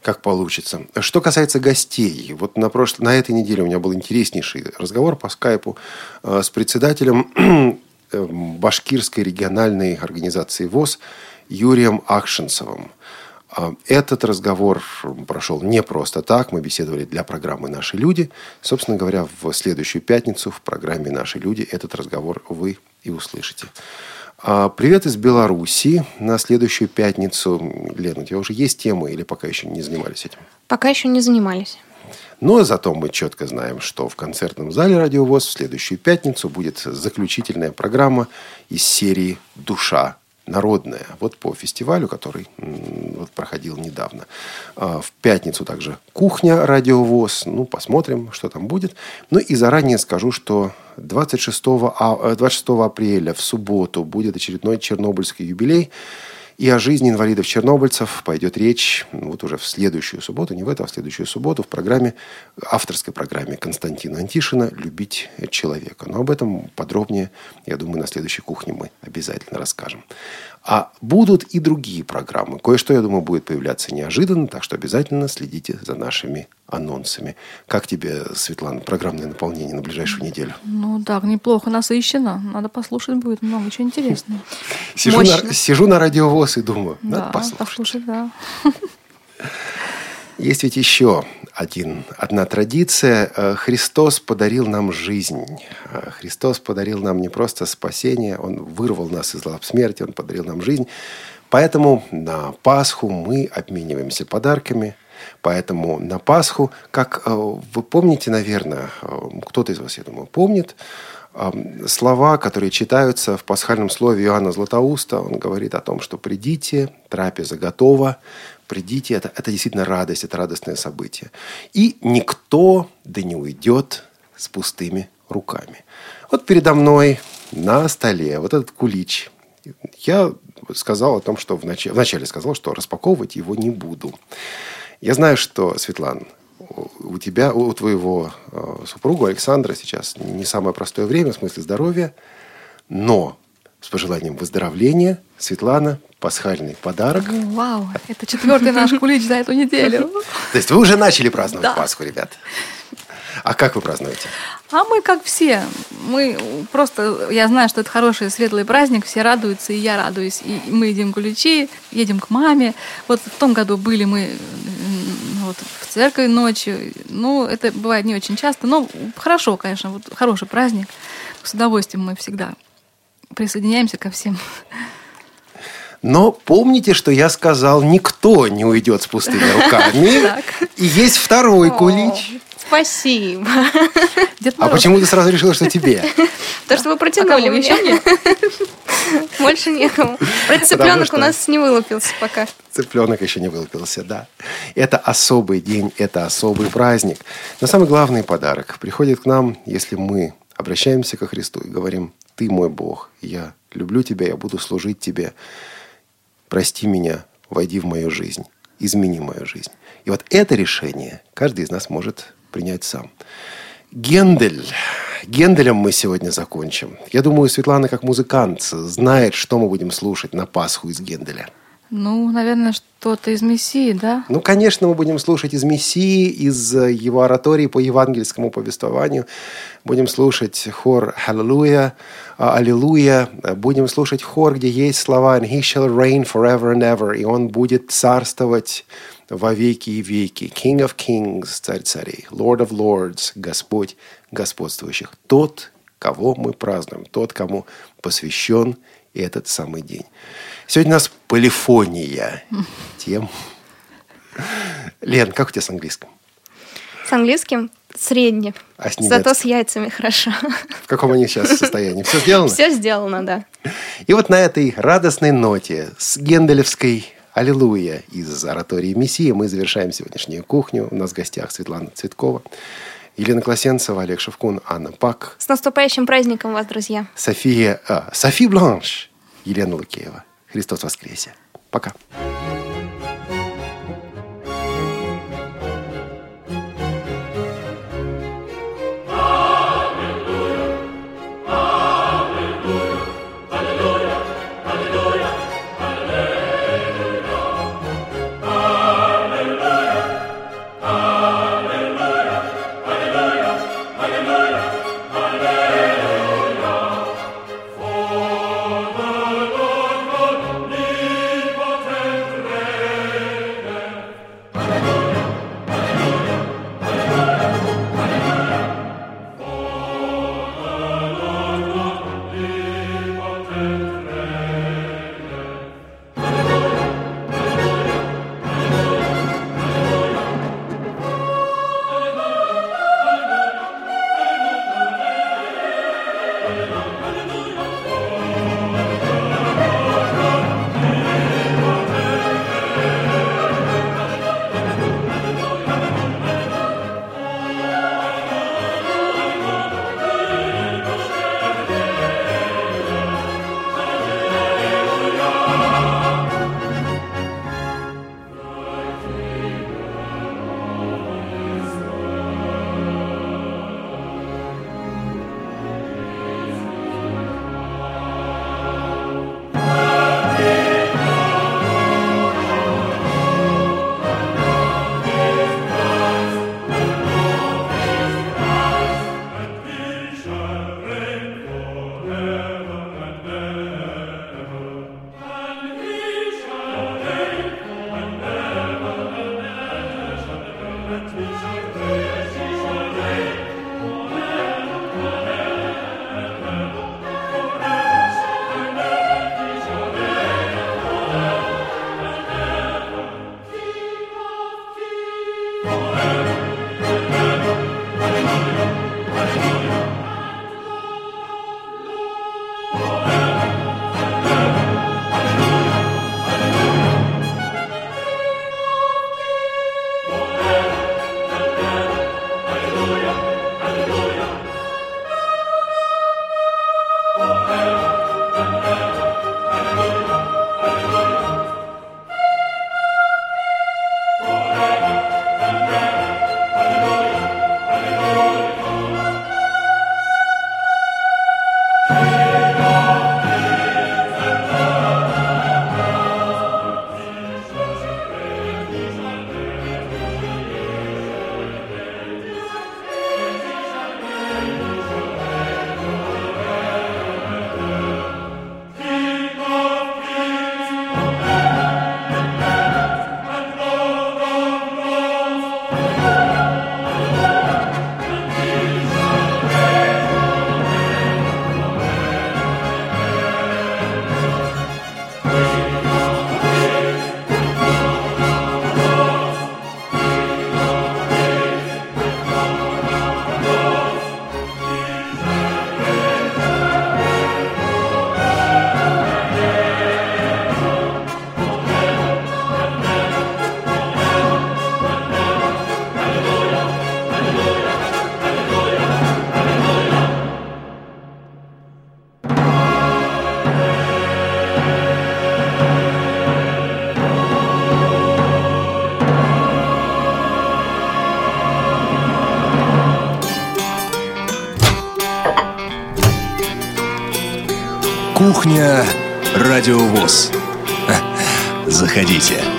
как получится. Что касается гостей, вот на, прош... на этой неделе у меня был интереснейший разговор по скайпу э, с председателем Башкирской региональной организации ВОЗ Юрием Акшинцевым. А, этот разговор прошел не просто так. Мы беседовали для программы «Наши люди». Собственно говоря, в следующую пятницу в программе «Наши люди» этот разговор вы и услышите. А, привет из Беларуси. На следующую пятницу, Лена, у тебя уже есть темы или пока еще не занимались этим? Пока еще не занимались. Но зато мы четко знаем, что в концертном зале «Радиовоз» в следующую пятницу будет заключительная программа из серии «Душа народная. Вот по фестивалю, который вот проходил недавно. А, в пятницу также кухня радиовоз. Ну, посмотрим, что там будет. Ну и заранее скажу, что 26, 26 а, апреля в субботу будет очередной чернобыльский юбилей. И о жизни инвалидов-чернобыльцев пойдет речь ну, вот уже в следующую субботу, не в эту, а в следующую субботу в программе, авторской программе Константина Антишина «Любить человека». Но об этом подробнее, я думаю, на следующей кухне мы обязательно расскажем. А будут и другие программы. Кое-что, я думаю, будет появляться неожиданно, так что обязательно следите за нашими анонсами. Как тебе, Светлана, программное наполнение на ближайшую неделю? Ну так, неплохо насыщенно. Надо послушать будет много чего интересного. Сижу, на, сижу на радиовоз и думаю, надо да, послушать. послушать да. Есть ведь еще один, одна традиция. Э, Христос подарил нам жизнь. Э, Христос подарил нам не просто спасение, Он вырвал нас из лап смерти, Он подарил нам жизнь. Поэтому на Пасху мы обмениваемся подарками. Поэтому на Пасху, как э, вы помните, наверное, кто-то из вас, я думаю, помнит, слова, которые читаются в пасхальном слове Иоанна Златоуста. Он говорит о том, что «придите, трапеза готова, придите, это, это действительно радость, это радостное событие. И никто да не уйдет с пустыми руками. Вот передо мной на столе вот этот кулич. Я сказал о том, что вначале, вначале сказал, что распаковывать его не буду. Я знаю, что, Светлана, у тебя, у твоего э, супруга Александра сейчас не самое простое время в смысле здоровья, но с пожеланием выздоровления, Светлана, пасхальный подарок. Вау, это четвертый наш кулич за эту неделю. То есть вы уже начали праздновать да. Пасху, ребят? А как вы празднуете? А мы как все. Мы просто, я знаю, что это хороший светлый праздник, все радуются, и я радуюсь. И мы едим куличи, едем к маме. Вот в том году были мы вот, в церковь ночью. Ну, это бывает не очень часто, но хорошо, конечно, вот хороший праздник. С удовольствием мы всегда присоединяемся ко всем. Но помните, что я сказал, никто не уйдет с пустыми руками. И есть второй кулич. Спасибо. а почему ты сразу решила, что тебе? То, что вы протянули а еще мне. Больше некому. Про цыпленок у нас не вылупился пока. Цыпленок еще не вылупился, да. Это особый день, это особый праздник. Но самый главный подарок приходит к нам, если мы обращаемся ко Христу и говорим, ты мой Бог, я люблю тебя, я буду служить тебе. Прости меня, войди в мою жизнь, измени мою жизнь. И вот это решение каждый из нас может принять сам. Гендель. Генделем мы сегодня закончим. Я думаю, Светлана, как музыкант, знает, что мы будем слушать на Пасху из Генделя. Ну, наверное, что-то из Мессии, да? Ну, конечно, мы будем слушать из Мессии, из э, его оратории по евангельскому повествованию. Будем слушать хор «Аллилуйя», «Аллилуйя». Будем слушать хор, где есть слова «And he shall reign forever and ever», и он будет царствовать во веки и веки. King of kings, царь царей, Lord of lords, Господь господствующих. Тот, кого мы празднуем, тот, кому посвящен этот самый день. Сегодня у нас полифония тем. Лен, как у тебя с английским? С английским средне. А с Зато с яйцами хорошо. В каком они сейчас состоянии? Все сделано? Все сделано, да. И вот на этой радостной ноте с генделевской «Аллилуйя» из оратории Мессии мы завершаем сегодняшнюю кухню. У нас в гостях Светлана Цветкова. Елена Класенцева, Олег Шевкун, Анна Пак. С наступающим праздником вас, друзья. София, а, Софи Бланш, Елена Лукеева. Христос воскресе. Пока. Кухня Радиовоз. Заходите.